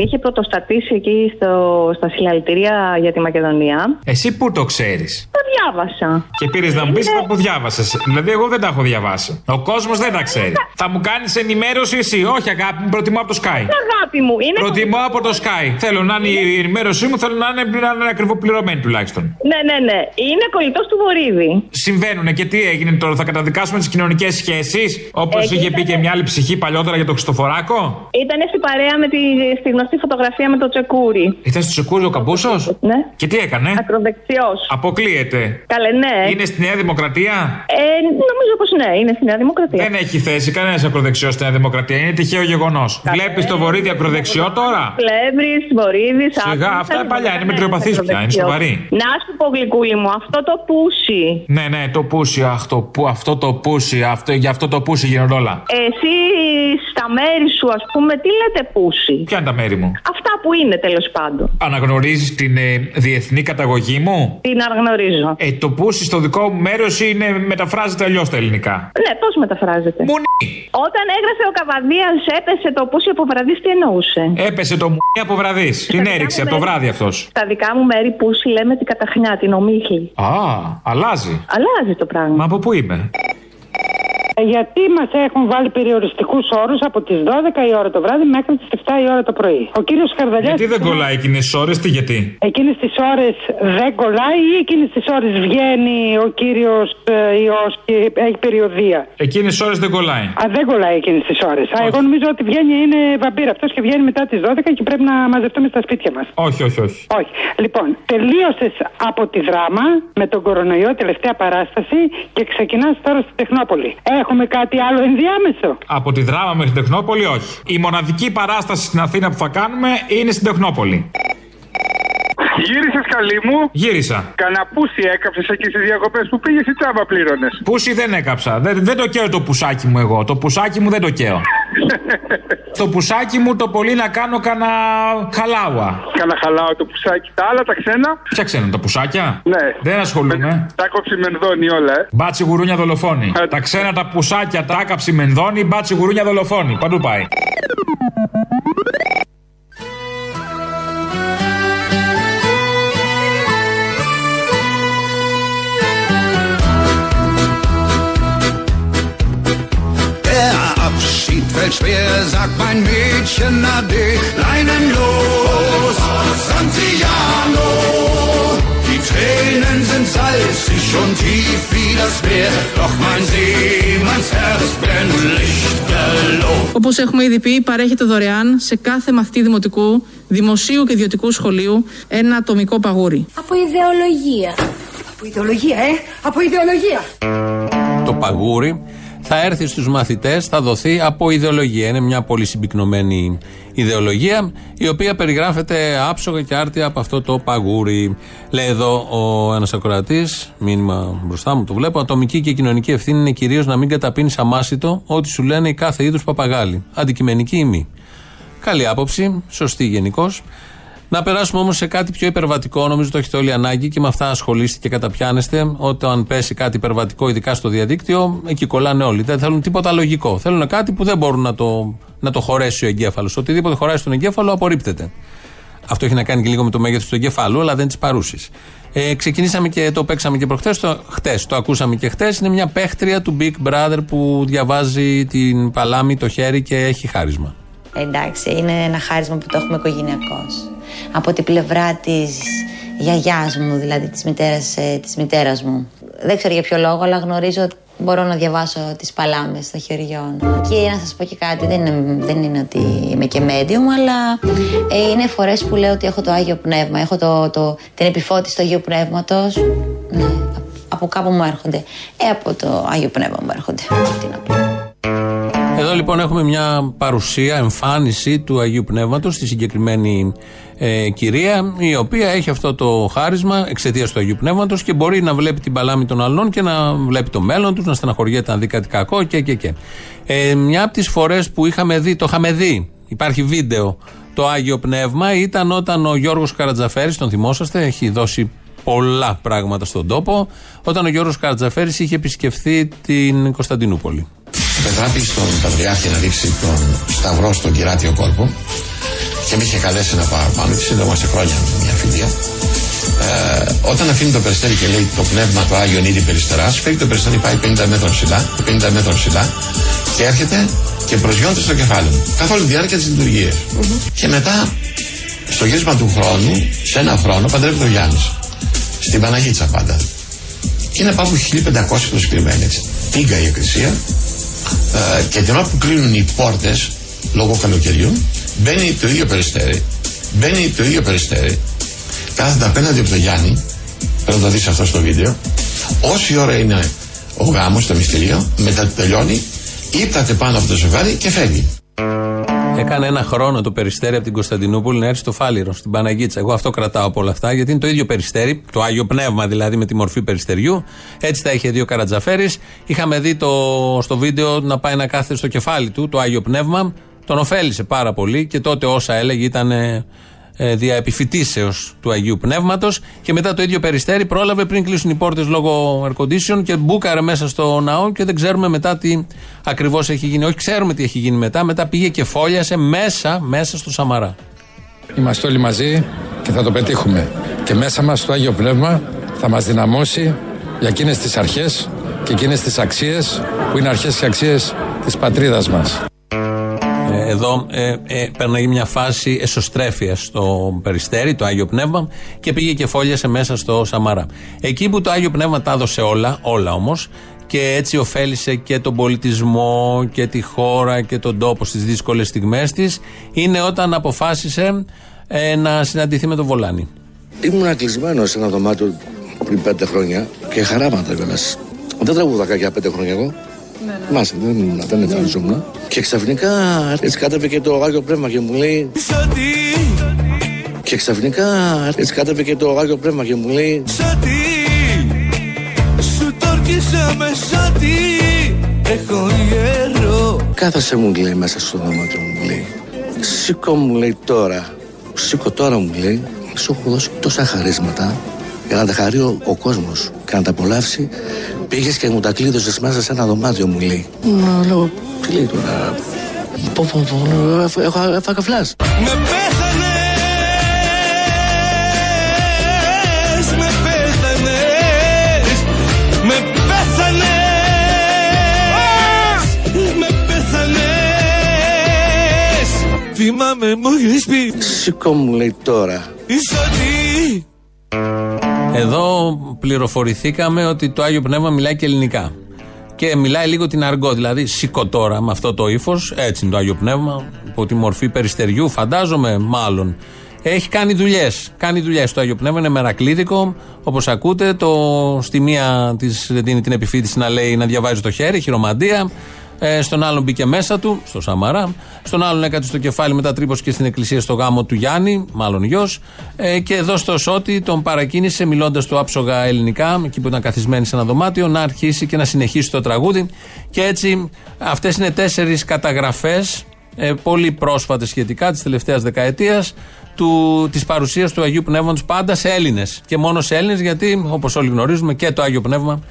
είχε πρωτοστατήσει εκεί στο, στα συλλαλητήρια για τη Μακεδονία. Εσύ πού το ξέρεις; Το διάβασα. Και πήρες να μου πεις Είναι- που διάβασες. Δηλαδή, εγώ δεν τα έχω διαβάσει. Ο κόσμος δεν τα ξέρει. Θα μου κάνεις ενημέρωσης εσύ. Όχι, αγάπη μου, προτιμώ από το Sky. Αγάπη μου, είναι. Προτιμώ από το Sky. Θέλω να είναι η ενημέρωσή μου, θέλω να είναι, να είναι ακριβοπληρωμένη τουλάχιστον. Ναι, ναι, ναι. Είναι κολλητός του Βορύδη. Συμβαίνουν και τι έγινε τώρα, θα καταδικάσουμε τις κοινωνικές σχέσεις, όπως Ε, είχε πει κοίταξε. και μια άλλη ψυχή παλιότερα για το Χριστοφοράκο; Ήταν στην παρέα με τη στη γνωστή φωτογραφία με το τσεκούρι. Ήταν στο Τσεκούρι ο Καμπούσος; Ναι. Και τι έκανε; Ακροδεξιός. Αποκλείεται. Καλέ, ναι. Είναι στη Νέα Δημοκρατία; Ε, νομίζω πως ναι, είναι στη Νέα Δημοκρατία. Δεν έχει θέση κανένας ακροδεξιός στη Νέα Δημοκρατία. Είναι τυχαίο γεγονός. Βλέπεις το βορίδι ακροδεξιό τώρα; Πλεύρη, Βορύδη, Σιγά, αυτά είναι παλιά, είναι μετριοπαθής πια, είναι σοβαρή. Να σου πω, γλυκούλη μου, αυτό το πούσι. Ναι, ναι, το πούσι, αχ, το, που, αυτό το πούσι, αυτό, για αυτό το πούσι γίνονται όλα. Εσύ στα μέρη σου, ας πούμε, τι λέτε πούσι; Ποια είναι τα μέρη μου; Αυτά που είναι τέλος πάντων. Αναγνωρίζεις την ε, διεθνή καταγωγή μου; Την αναγνωρίζω. Ε, το πούσι στο δικό μου μέρος είναι μεταφράζεται αλλιώς στα ελληνικά. Ναι, πώς μεταφράζεται; Όταν έγραφε ο Καβαδίας, έπεσε το πούσι από βραδύς, τι εννοούσε; Έπεσε το μου από βραδύς. Την έριξε από το βράδυ αυτός. Στα δικά μου μέρη πούσι λέμε την καταχνιά, την ομίχλη. Α, αλλάζει. Αλλάζει το πράγμα. Μα από πού είμαι; Ε, Γιατί μας έχουν βάλει περιοριστικούς ώρου από τις 12 η ώρα το βράδυ μέχρι τις 7 η ώρα το πρωί. Ο κύριος Χαρδαλιάς. Γιατί δεν κολλάει εκείνες τις ώρες, τι γιατί; Εκείνες τις ώρες δεν κολλάει ή εκείνες τις ώρες βγαίνει ο κύριος ιός και έχει περιοδία; Εκείνες τις ώρες δεν κολλάει. Α, δεν κολλάει εκείνες τις ώρες. Α, εγώ νομίζω ότι βγαίνει είναι βαμπύρα αυτός και βγαίνει μετά τις 12 και πρέπει να μαζευτούμε στα σπίτια μας. Όχι, όχι, όχι. Όχι. Λοιπόν, τελείωσες από τη δράμα με τον κορονοϊό, τελευταία παράσταση και ξεκινάς τώρα στη Τεχνόπολη. Έχουμε κάτι άλλο ενδιάμεσο; Από τη δράμα μέχρι την Τεχνόπολη, όχι. Η μοναδική παράσταση στην Αθήνα που θα κάνουμε είναι στην Τεχνόπολη. Γύρισες καλή μου. Γύρισα. Καναπούσι έκαψες εκεί στις διακοπές που πήγες ή τσάμπα πλήρωνες; Πούσι δεν έκαψα. Δεν, δεν το καίω το πουσάκι μου εγώ. Το πουσάκι μου δεν το καίω. Στο πουσάκι μου το πολύ να κάνω κανένα χαλάουα. Κάνα χαλάω το πουσάκι. Τα άλλα τα ξένα; Ποια ξένα, τα πουσάκια. Ναι. Δεν ασχολούμαι. Τα κόψει μενδόνι όλα, ε. Μπάτσι γουρούνια δολοφόνη. τα ξένα τα πουσάκια, τα άκαψη μενδόνη, μπάτσι γουρούνια δολοφόνη. Παντού πάει. Fällt schwer, sagt mein Mädchen Ade. Leinen los, Santiano. Die Tränen sind salzig und tief wie das Meer. Doch mein Seemannsherz brennt lichterloh. Όπως έχουμε ήδη πει, παρέχεται δωρεάν σε κάθε μαθητή δημοτικού, δημοσίου και ιδιωτικού σχολείου ένα ατομικό παγούρι. Από ιδεολογία. Από ιδεολογία, ε! Από ιδεολογία! Το παγούρι θα έρθει στους μαθητές, θα δοθεί από ιδεολογία. Είναι μια πολύ συμπυκνωμένη ιδεολογία, η οποία περιγράφεται άψογα και άρτια από αυτό το παγούρι. Λέει εδώ ο ένας ακροατής, μήνυμα μπροστά μου, το βλέπω, ατομική και κοινωνική ευθύνη είναι κυρίως να μην καταπίνεις αμάσιτο ό,τι σου λένε οι κάθε είδους παπαγάλοι. Αντικειμενική ή μη. Καλή άποψη, σωστή γενικώς. Να περάσουμε όμως σε κάτι πιο υπερβατικό. Νομίζω το έχετε όλοι ανάγκη και με αυτά ασχολείστε και καταπιάνεστε. Όταν πέσει κάτι υπερβατικό, ειδικά στο διαδίκτυο, εκεί κολλάνε όλοι. Δεν θέλουν τίποτα λογικό. Θέλουν κάτι που δεν μπορούν να το, να το χωρέσει ο εγκέφαλος. Οτιδήποτε χωράει στον εγκέφαλο απορρίπτεται. Αυτό έχει να κάνει και λίγο με το μέγεθος του εγκεφάλου, αλλά δεν της παρούσης. Ε, ξεκινήσαμε και το παίξαμε και προχθές. Το, χτες, το ακούσαμε και χτες. Είναι μια παίχτρια του Big Brother που διαβάζει την παλάμη, το χέρι και έχει χάρισμα. Εντάξει, είναι ένα χάρισμα που το έχουμε οικογενειακώς. Από την πλευρά της γιαγιάς μου, δηλαδή της μητέρας ε, της μητέρας μου. Δεν ξέρω για ποιο λόγο, αλλά γνωρίζω ότι μπορώ να διαβάσω τις παλάμες των χεριών. Και να σας πω και κάτι, δεν είναι, δεν είναι ότι είμαι και medium, αλλά ε, είναι φορές που λέω ότι έχω το Άγιο Πνεύμα, έχω το, το, την επιφώτιση του Αγίου Πνεύματος. Ναι, από κάπου μου έρχονται. Ε, από το Άγιο Πνεύμα μου έρχονται. Τι να πω. Εδώ λοιπόν έχουμε μια παρουσία, εμφάνιση του Αγίου Πνεύματος στη συγκεκριμένη ε, κυρία, η οποία έχει αυτό το χάρισμα εξαιτίας του Αγίου Πνεύματος και μπορεί να βλέπει την παλάμη των άλλων και να βλέπει το μέλλον τους, να στεναχωριέται να δει κάτι κακό και και και. Ε, μια από τις φορές που είχαμε δει, το είχαμε δει, υπάρχει βίντεο, το Άγιο Πνεύμα ήταν όταν ο Γιώργος Καρατζαφέρης, τον θυμόσαστε, έχει δώσει πολλά πράγματα στον τόπο, όταν ο Γιώργος Καρατζαφέρης είχε επισκεφθεί την Κωνσταντινούπολη. Πετράπη στον Πατριάρχη να ρίξει τον σταυρό στον κυράτιο κόλπο και με είχε καλέσει να πάω πάνω τη σύντομα σε χρόνια μια φιλία. Ε, όταν αφήνει το περιστέρι και λέει το πνεύμα του Άγιον ήδη περιστεράς, φέρει το περιστέρι πάει 50 μέτρα ψηλά, 50 μέτρα ψηλά και έρχεται και προσγειώνεται στο κεφάλι μου. Καθ' όλη τη διάρκεια της λειτουργίας. Και μετά, στο γύρισμα του χρόνου, σε ένα χρόνο, παντρεύει το Γιάννη. Στην Παναγίτσα πάντα. Και είναι πάνω 1500 προσκεκριμένοι έτσι. Πήγα η εκκλησία ε, και την ώρα που κλείνουν οι πόρτες λόγω καλοκαιριού, μπαίνει το ίδιο περιστέρι. Μπαίνει το ίδιο περιστέρι. Κάθεται απέναντι από τον Γιάννη. Πρέπει να το δεις αυτό στο βίντεο. Όση ώρα είναι ο γάμος, το μυστηρίο, μετά τελειώνει, ύπταται πάνω από το ζευγάρι και φεύγει. Έκανε ένα χρόνο το περιστέρι από την Κωνσταντινούπολη να έρθει στο Φάληρο, στην Παναγίτσα. Εγώ αυτό κρατάω από όλα αυτά, γιατί είναι το ίδιο περιστέρι, το Άγιο Πνεύμα δηλαδή με τη μορφή περιστεριού. Έτσι τα είχε δει ο Καρατζαφέρης. Είχαμε δει το, στο βίντεο να πάει να κάθεται στο κεφάλι του το Άγιο Πνεύμα. Τον ωφέλησε πάρα πολύ και τότε όσα έλεγε ήταν ε, ε, δια επιφυτήσεως του Αγίου Πνεύματος. Και μετά το ίδιο περιστέρι πρόλαβε πριν κλείσουν οι πόρτες λόγω air condition και μπούκαρε μέσα στο ναό και δεν ξέρουμε μετά τι ακριβώς έχει γίνει. Όχι, ξέρουμε τι έχει γίνει μετά. Μετά πήγε και φόλιασε μέσα, μέσα στο Σαμαρά. Είμαστε όλοι μαζί και θα το πετύχουμε. Και μέσα μας το Άγιο Πνεύμα θα μας δυναμώσει για εκείνες τις αρχές και εκείνες τις αξίες που είναι αρχές και αξίες της πατρίδας μας. Ε, εδώ ε, ε, παίρναγε μια φάση εσωστρέφειας στο Περιστέρι, το Άγιο Πνεύμα, και πήγε και φόλιασε μέσα στο Σαμαρά. Εκεί που το Άγιο Πνεύμα τα έδωσε όλα, όλα όμως, και έτσι ωφέλησε και τον πολιτισμό και τη χώρα και τον τόπο στις δύσκολες στιγμές της, είναι όταν αποφάσισε ε, να συναντηθεί με τον Βολάνη. Ήμουν κλεισμένος σε ένα δωμάτιο πριν πέντε χρόνια και χαράματα κιόλας. Δεν τραγουδάκα για πέντε χρόνια εγώ. Ναι, ναι. Μάσα, δεν ήμουν, δεν εμφανιζόμουν. Και ξαφνικά έτσι κάταβε και το Άγιο Πνεύμα και μου λέει. Και ξαφνικά έτσι κάταβε και το Άγιο Πνεύμα και μου λέει. Σάτι, σου τόρκισα με σάτι, έχω γέρο. Κάθασε μου λέει μέσα στο δωμάτιο μου λέει. Σήκω μου λέει τώρα. Σήκω τώρα μου λέει. Σου έχω δώσει τόσα χαρίσματα για να τα χαρεί ο, ο κόσμος και να τα απολαύσει. Πήγες και μου τα κλείδωσες μέσα σε ένα δωμάτιο, μου λέει. Να λέω, τι λέει τώρα; Πω, πω, πω, έχω έφαγα φλάς. Με πέθανες! Με πέθανες! Με πέθανες! Με πέθανες! Θυμάμαι μου έχεις πει Σήκω μου λέει τώρα Είσαι τι εδώ πληροφορηθήκαμε ότι το Άγιο Πνεύμα μιλάει και ελληνικά. Και μιλάει λίγο την αργό, δηλαδή σηκώ τώρα με αυτό το ύφος, έτσι είναι το Άγιο Πνεύμα, υπό τη μορφή περιστεριού, φαντάζομαι, μάλλον. Έχει κάνει δουλειές. Κάνει δουλειές το Άγιο Πνεύμα, είναι μερακλείδικο. Όπως ακούτε, το, στη μία της δίνει την επιφύτηση να λέει να διαβάζει το χέρι, χειρομαντία. Ε, στον άλλον μπήκε μέσα του, στο Σαμαρά. Στον άλλον έκατσε στο κεφάλι μετά τρύπος και στην εκκλησία στο γάμο του Γιάννη, μάλλον γιος. Ε, και εδώ στο Σώτη τον παρακίνησε μιλώντας του άψογα ελληνικά, εκεί που ήταν καθισμένοι σε ένα δωμάτιο, να αρχίσει και να συνεχίσει το τραγούδι. Και έτσι αυτές είναι τέσσερις καταγραφές, ε, πολύ πρόσφατες σχετικά, της τελευταίας δεκαετίας, του, της παρουσίας του Αγίου Πνεύματος πάντα σε Έλληνες και μόνο σε Έλληνες γιατί όπως όλοι γνωρίζουμε και το Άγιο Πνεύμα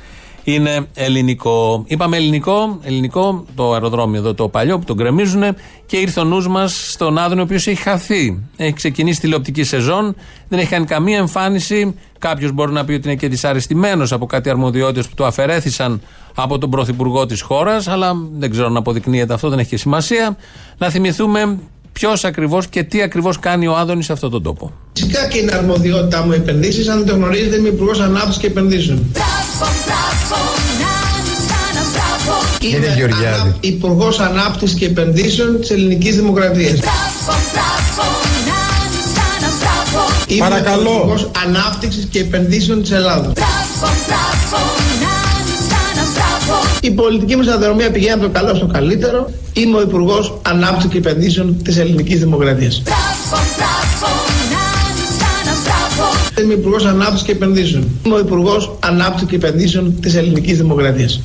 είναι ελληνικό. Είπαμε ελληνικό, ελληνικό το αεροδρόμιο εδώ το παλιό που τον γκρεμίζουν και ήρθε ο νους μας στον Άδωνο ο οποίος έχει χαθεί. Έχει ξεκινήσει τηλεοπτική σεζόν, δεν έχει κάνει καμία εμφάνιση. Κάποιος μπορεί να πει ότι είναι και δυσαρεστημένος από κάτι αρμοδιότητες που του αφαιρέθησαν από τον πρωθυπουργό της χώρας, αλλά δεν ξέρω να αποδεικνύεται αυτό, δεν έχει και σημασία. Να θυμηθούμε ποιος ακριβώς και τι ακριβώς κάνει ο Άδωνης σε αυτόν τον τόπο. Φυσικά και είναι αρμοδιότητά μου επενδύσεις. Αν δεν το γνωρίζετε, είμαι υπουργός Ανάπτυξης και Επενδύσεων. Κύριε Γεωργιάδη. Υπουργός Ανάπτυξης και Επενδύσεων της Ελληνικής Δημοκρατίας. Παρακαλώ. Υπουργός Ανάπτυξης και Επενδύσεων της Ελλάδα. Η πολιτική μας σταδιοδρομία πηγαίνει από το καλό στο καλύτερο. Είμαι ο Υπουργός Ανάπτυξης και Επενδύσεων της Ελληνικής Δημοκρατίας. Είμαι Υπουργός Ανάπτυξης και Επενδύσεων. Είμαι ο Υπουργός Ανάπτυξης και Επενδύσεων της Ελληνικής Δημοκρατίας.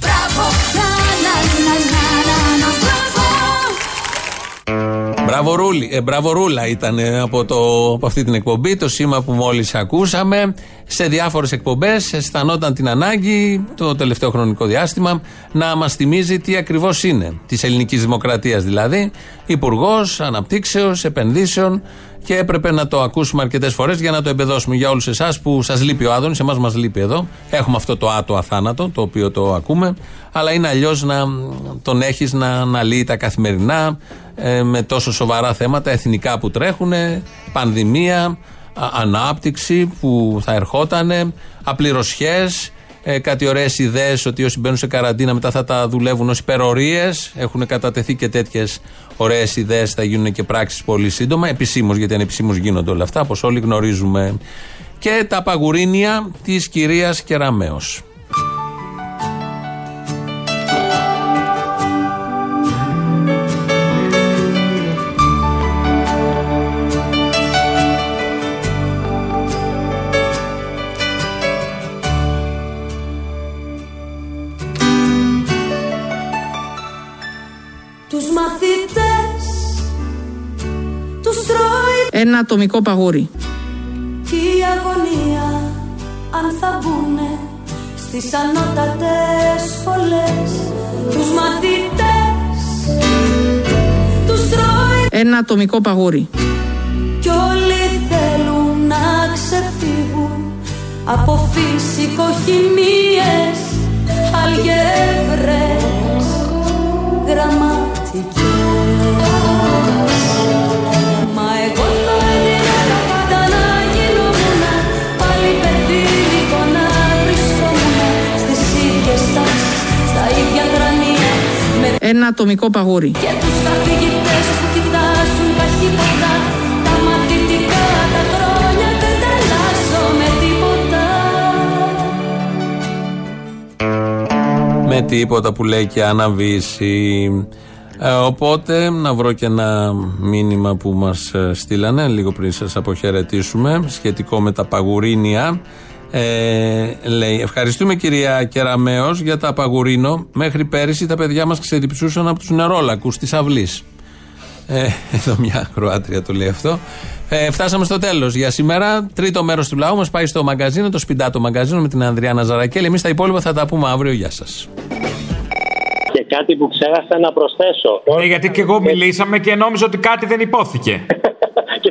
Μπραβορούλη, ε, μπραβορούλα ήταν ε, από, το, από αυτή την εκπομπή, το σήμα που μόλις ακούσαμε. Σε διάφορες εκπομπές αισθανόταν την ανάγκη το τελευταίο χρονικό διάστημα να μας θυμίζει τι ακριβώς είναι. Της ελληνικής δημοκρατίας δηλαδή, Υπουργός Αναπτύξεως, Επενδύσεων και έπρεπε να το ακούσουμε αρκετές φορές για να το εμπεδώσουμε για όλους εσάς που σας λείπει ο Άδωνης. Εμάς μας λείπει εδώ. Έχουμε αυτό το άτο αθάνατο, το οποίο το ακούμε. Αλλά είναι αλλιώς να τον έχεις να αναλύει τα καθημερινά ε, με τόσο σοβαρά θέματα εθνικά που τρέχουν, πανδημία, α, ανάπτυξη που θα ερχόταν, απληρωσιέ, ε, κάτι ωραίες ιδέες ότι όσοι μπαίνουν σε καραντίνα μετά θα τα δουλεύουν ως υπερορίες. Έχουν κατατεθεί και τέτοιες ωραίες ιδέες, θα γίνουν και πράξεις πολύ σύντομα. Επισήμως, γιατί ανεπισήμω γίνονται όλα αυτά, όπως όλοι γνωρίζουμε. Και τα παγουρίνια της κυρίας Κεραμέως. Ένα ατομικό παγούρι. και η αγωνία αν θα μπουνε στις ανώτατες σχολές Τους μαθητές τους τρώει Ένα ατομικό παγούρι. κι όλοι θέλουν να ξεφύγουν από φυσικοχημίες αλγεύρες γραμματικές Ένα ατομικό παγούρι. και τους καθηγητές που κοιτάζουν ταχύτητα τα μαθητικά τα χρόνια δεν τα αλλάζω με τίποτα με τίποτα που λέει και αναβήσει. Ε, οπότε να βρω και ένα μήνυμα που μας ε, στείλανε λίγο πριν σας αποχαιρετήσουμε σχετικό με τα παγουρίνια. Ε, λέει ευχαριστούμε κυρία Κεραμέως για τα παγουρίνο μέχρι πέρυσι τα παιδιά μας ξεδιψούσαν από τους νερόλακους της αυλής ε, εδώ μια Κροάτρια το λέει αυτό. Ε, φτάσαμε στο τέλος για σήμερα. Τρίτο μέρος του λαού μας πάει στο μαγκαζίνο, το σπιντάτο μαγκαζίνο με την Ανδρέα Ναζαρακέλη. Εμείς τα υπόλοιπα θα τα πούμε αύριο. Γεια σας. Και κάτι που ξέχασα να προσθέσω. Ναι, γιατί και εγώ μιλήσαμε και νόμιζα ότι κάτι δεν υπόθηκε.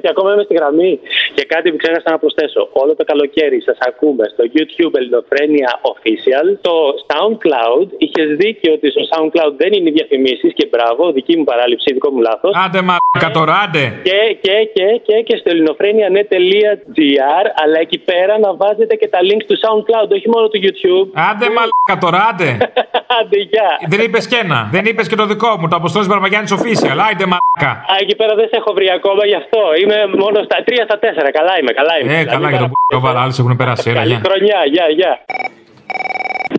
Γιατί ακόμα είμαι στη γραμμή. Και κάτι που ξέχασα να προσθέσω. Όλο το καλοκαίρι σας ακούμε στο YouTube Ελληνοφρένια Official. Το SoundCloud είχες δίκιο ότι στο SoundCloud δεν είναι οι διαφημίσεις και μπράβο, δική μου παράληψη, δικό μου λάθος. Άντε μα κατοράντε. Και, και, και, και, και στο ελληνοφρένια.net.gr, αλλά εκεί πέρα να βάζετε και τα links του SoundCloud, όχι μόνο του YouTube. Άντε μαλάκα τώρα, άντε. Άντε, γεια. Δεν είπες και ένα. Δεν είπες και το δικό μου, το Αποστόλης Μπαρμπαγιάννη Official. Άιντε μαλάκα. Α, εκεί πέρα δεν σε έχω βρει ακόμα γι' αυτό. Είμαι μόνο στα 3 στα 4. Καλά είμαι, καλά είμαι. Ε, καλά για τον που βάλα, άλλοι έχουν περάσει. Έλα, Καλή γεια. χρονιά, γεια, γεια.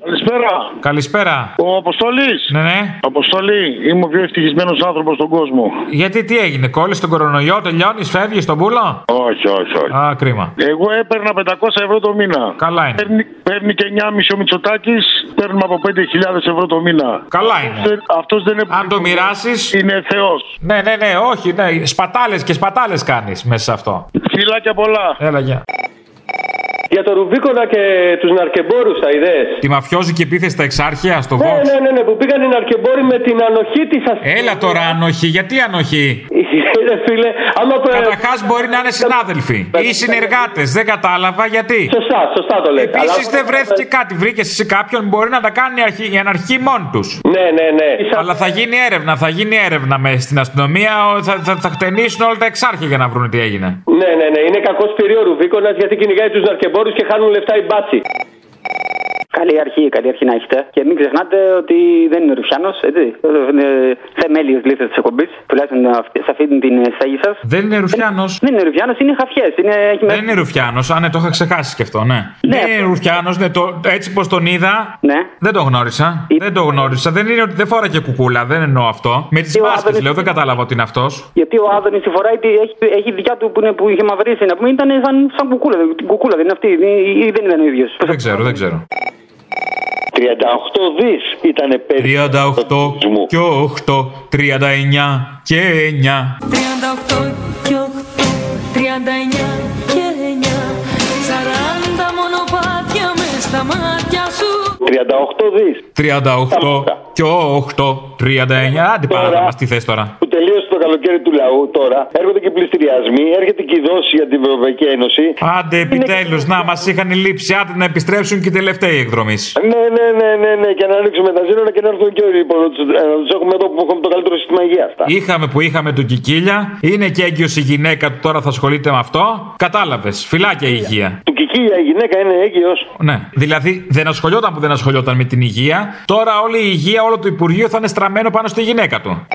Καλησπέρα. Καλησπέρα. Ο Αποστολή. Ναι, ναι. Αποστολή, είμαι ο πιο ευτυχισμένος άνθρωπος στον κόσμο. Γιατί τι έγινε, κόλλησε τον κορονοϊό, τελειώνεις, φεύγεις στον πούλο. Όχι, όχι, όχι. Α, κρίμα. Εγώ έπαιρνα 500 ευρώ το μήνα. Καλά είναι. Παίρνει, παίρνει και 9,5 ο Μητσοτάκης, παίρνουμε από 5.000 ευρώ το μήνα. Καλά είναι. Αυτός δεν είναι Αν το μοιράσει. Είναι Θεός. Ναι, ναι, ναι, όχι, ναι. Σπατάλες και σπατάλες κάνεις μέσα σε αυτό. Φιλάκια πολλά. Έλα, γεια. Για το Ρουβίκονα και τους ναρκεμπόρους τα ιδέε. Τη μαφιόζικη επίθεση στα εξάρχεια, στο Ναι, Vox. ναι, ναι, ναι, που πήγαν οι ναρκεμπόροι με την ανοχή της Έλα τώρα, ανοχή. Γιατί ανοχή; Ρε φίλε, άμα πε- Καταρχάς μπορεί να είναι συνάδελφοι ή συνεργάτες. Δεν κατάλαβα γιατί. Σωστά, σωστά το λέτε. Επίσης Αλλά- δεν βρέθηκε κάτι. Βρήκε εσύ κάποιον μπορεί να τα κάνει η αρχή- η αναρχή μόνοι τους. Ναι, ναι, ναι. Αλλά θα γίνει έρευνα, θα γίνει έρευνα με στην αστυνομία. ο- Θα, θα, θα χτενίσουν όλα τα εξάρχεια για να βρουν τι έγινε. Ναι, ναι, ναι. Είναι κακός πυρίο ο Ρουβίκονα γιατί κυνηγάει τους ναρκεμπόρους και χάνουν λεφτά οι μπάτσι. Καλή αρχή, καλή αρχή να έχετε. Και μην ξεχνάτε ότι δεν είναι Ρουφιάνος, έτσι. Είναι θεμέλιος λίστε της εκπομπής, τουλάχιστον αυτή- σε αυτή την στέγη σας. Δεν είναι Ρουφιάνος. Δεν είναι Ρουφιάνος, είναι χαφιές. Είναι... έχει Δεν είναι Ρουφιάνος, αν ναι, το είχα ξεχάσει και αυτό, ναι. Δεν είναι Ρουφιάνος, ναι, το, έτσι πως τον είδα. Ναι. Δεν το γνώρισα. Δεν το γνώρισα. Δεν είναι ότι δεν φόραγε κουκούλα, δεν εννοώ αυτό. Με τις ο μάσκες Άδωνης- λέω, δεν κατάλαβα ότι είναι αυτός. Γιατί ο Άδωνης τη φοράει, τη- έχει, έχει δικιά του που, είναι, που είχε μαυρίσει να πούμε, ήταν σαν, σαν κουκούλα. Την κουκούλα δεν είναι αυτή, ή, ή δεν ήταν ο ίδιος. Δεν ξέρω, δεν ξέρω. 38 δις ήταν περί 38 και 8, 39 και 9. 38 και 8, 39 και 9 40 μονοπάτια μες στα μάτια σου 38 δις 38 και 8, 39. Άντε πάρα να μας τι θες τώρα; που τελείωσε το καλοκαίρι του λαού τώρα. Έρχονται και πληστηριασμοί, έρχεται και η δόση για την Ευρωπαϊκή Ένωση. Άντε επιτέλους, να μας είχαν λείψει. Άντε να επιστρέψουν και οι τελευταίοι εκδρομής. Ναι, ναι, ναι, ναι, ναι, και να ανοίξουμε τα σύνορα και να έρθουν και όλοι λοιπόν, να τους- να τους έχουμε εδώ που έχουμε το καλύτερο σύστημα υγείας. Είχαμε που είχαμε τον Κικίλια. Είναι και έγκυος η γυναίκα του τώρα θα ασχολείται με αυτό. Κατάλαβες. Φυλάκια η υγεία. Του Κικίλια η γυναίκα είναι έγκυος. Ναι. Δηλαδή δεν ασχολιόταν που δεν δεν ασχολιόταν με την υγεία. Τώρα όλη η υγεία όλο το υπουργείο θα είναι στραμμένο πάνω στη γυναίκα του.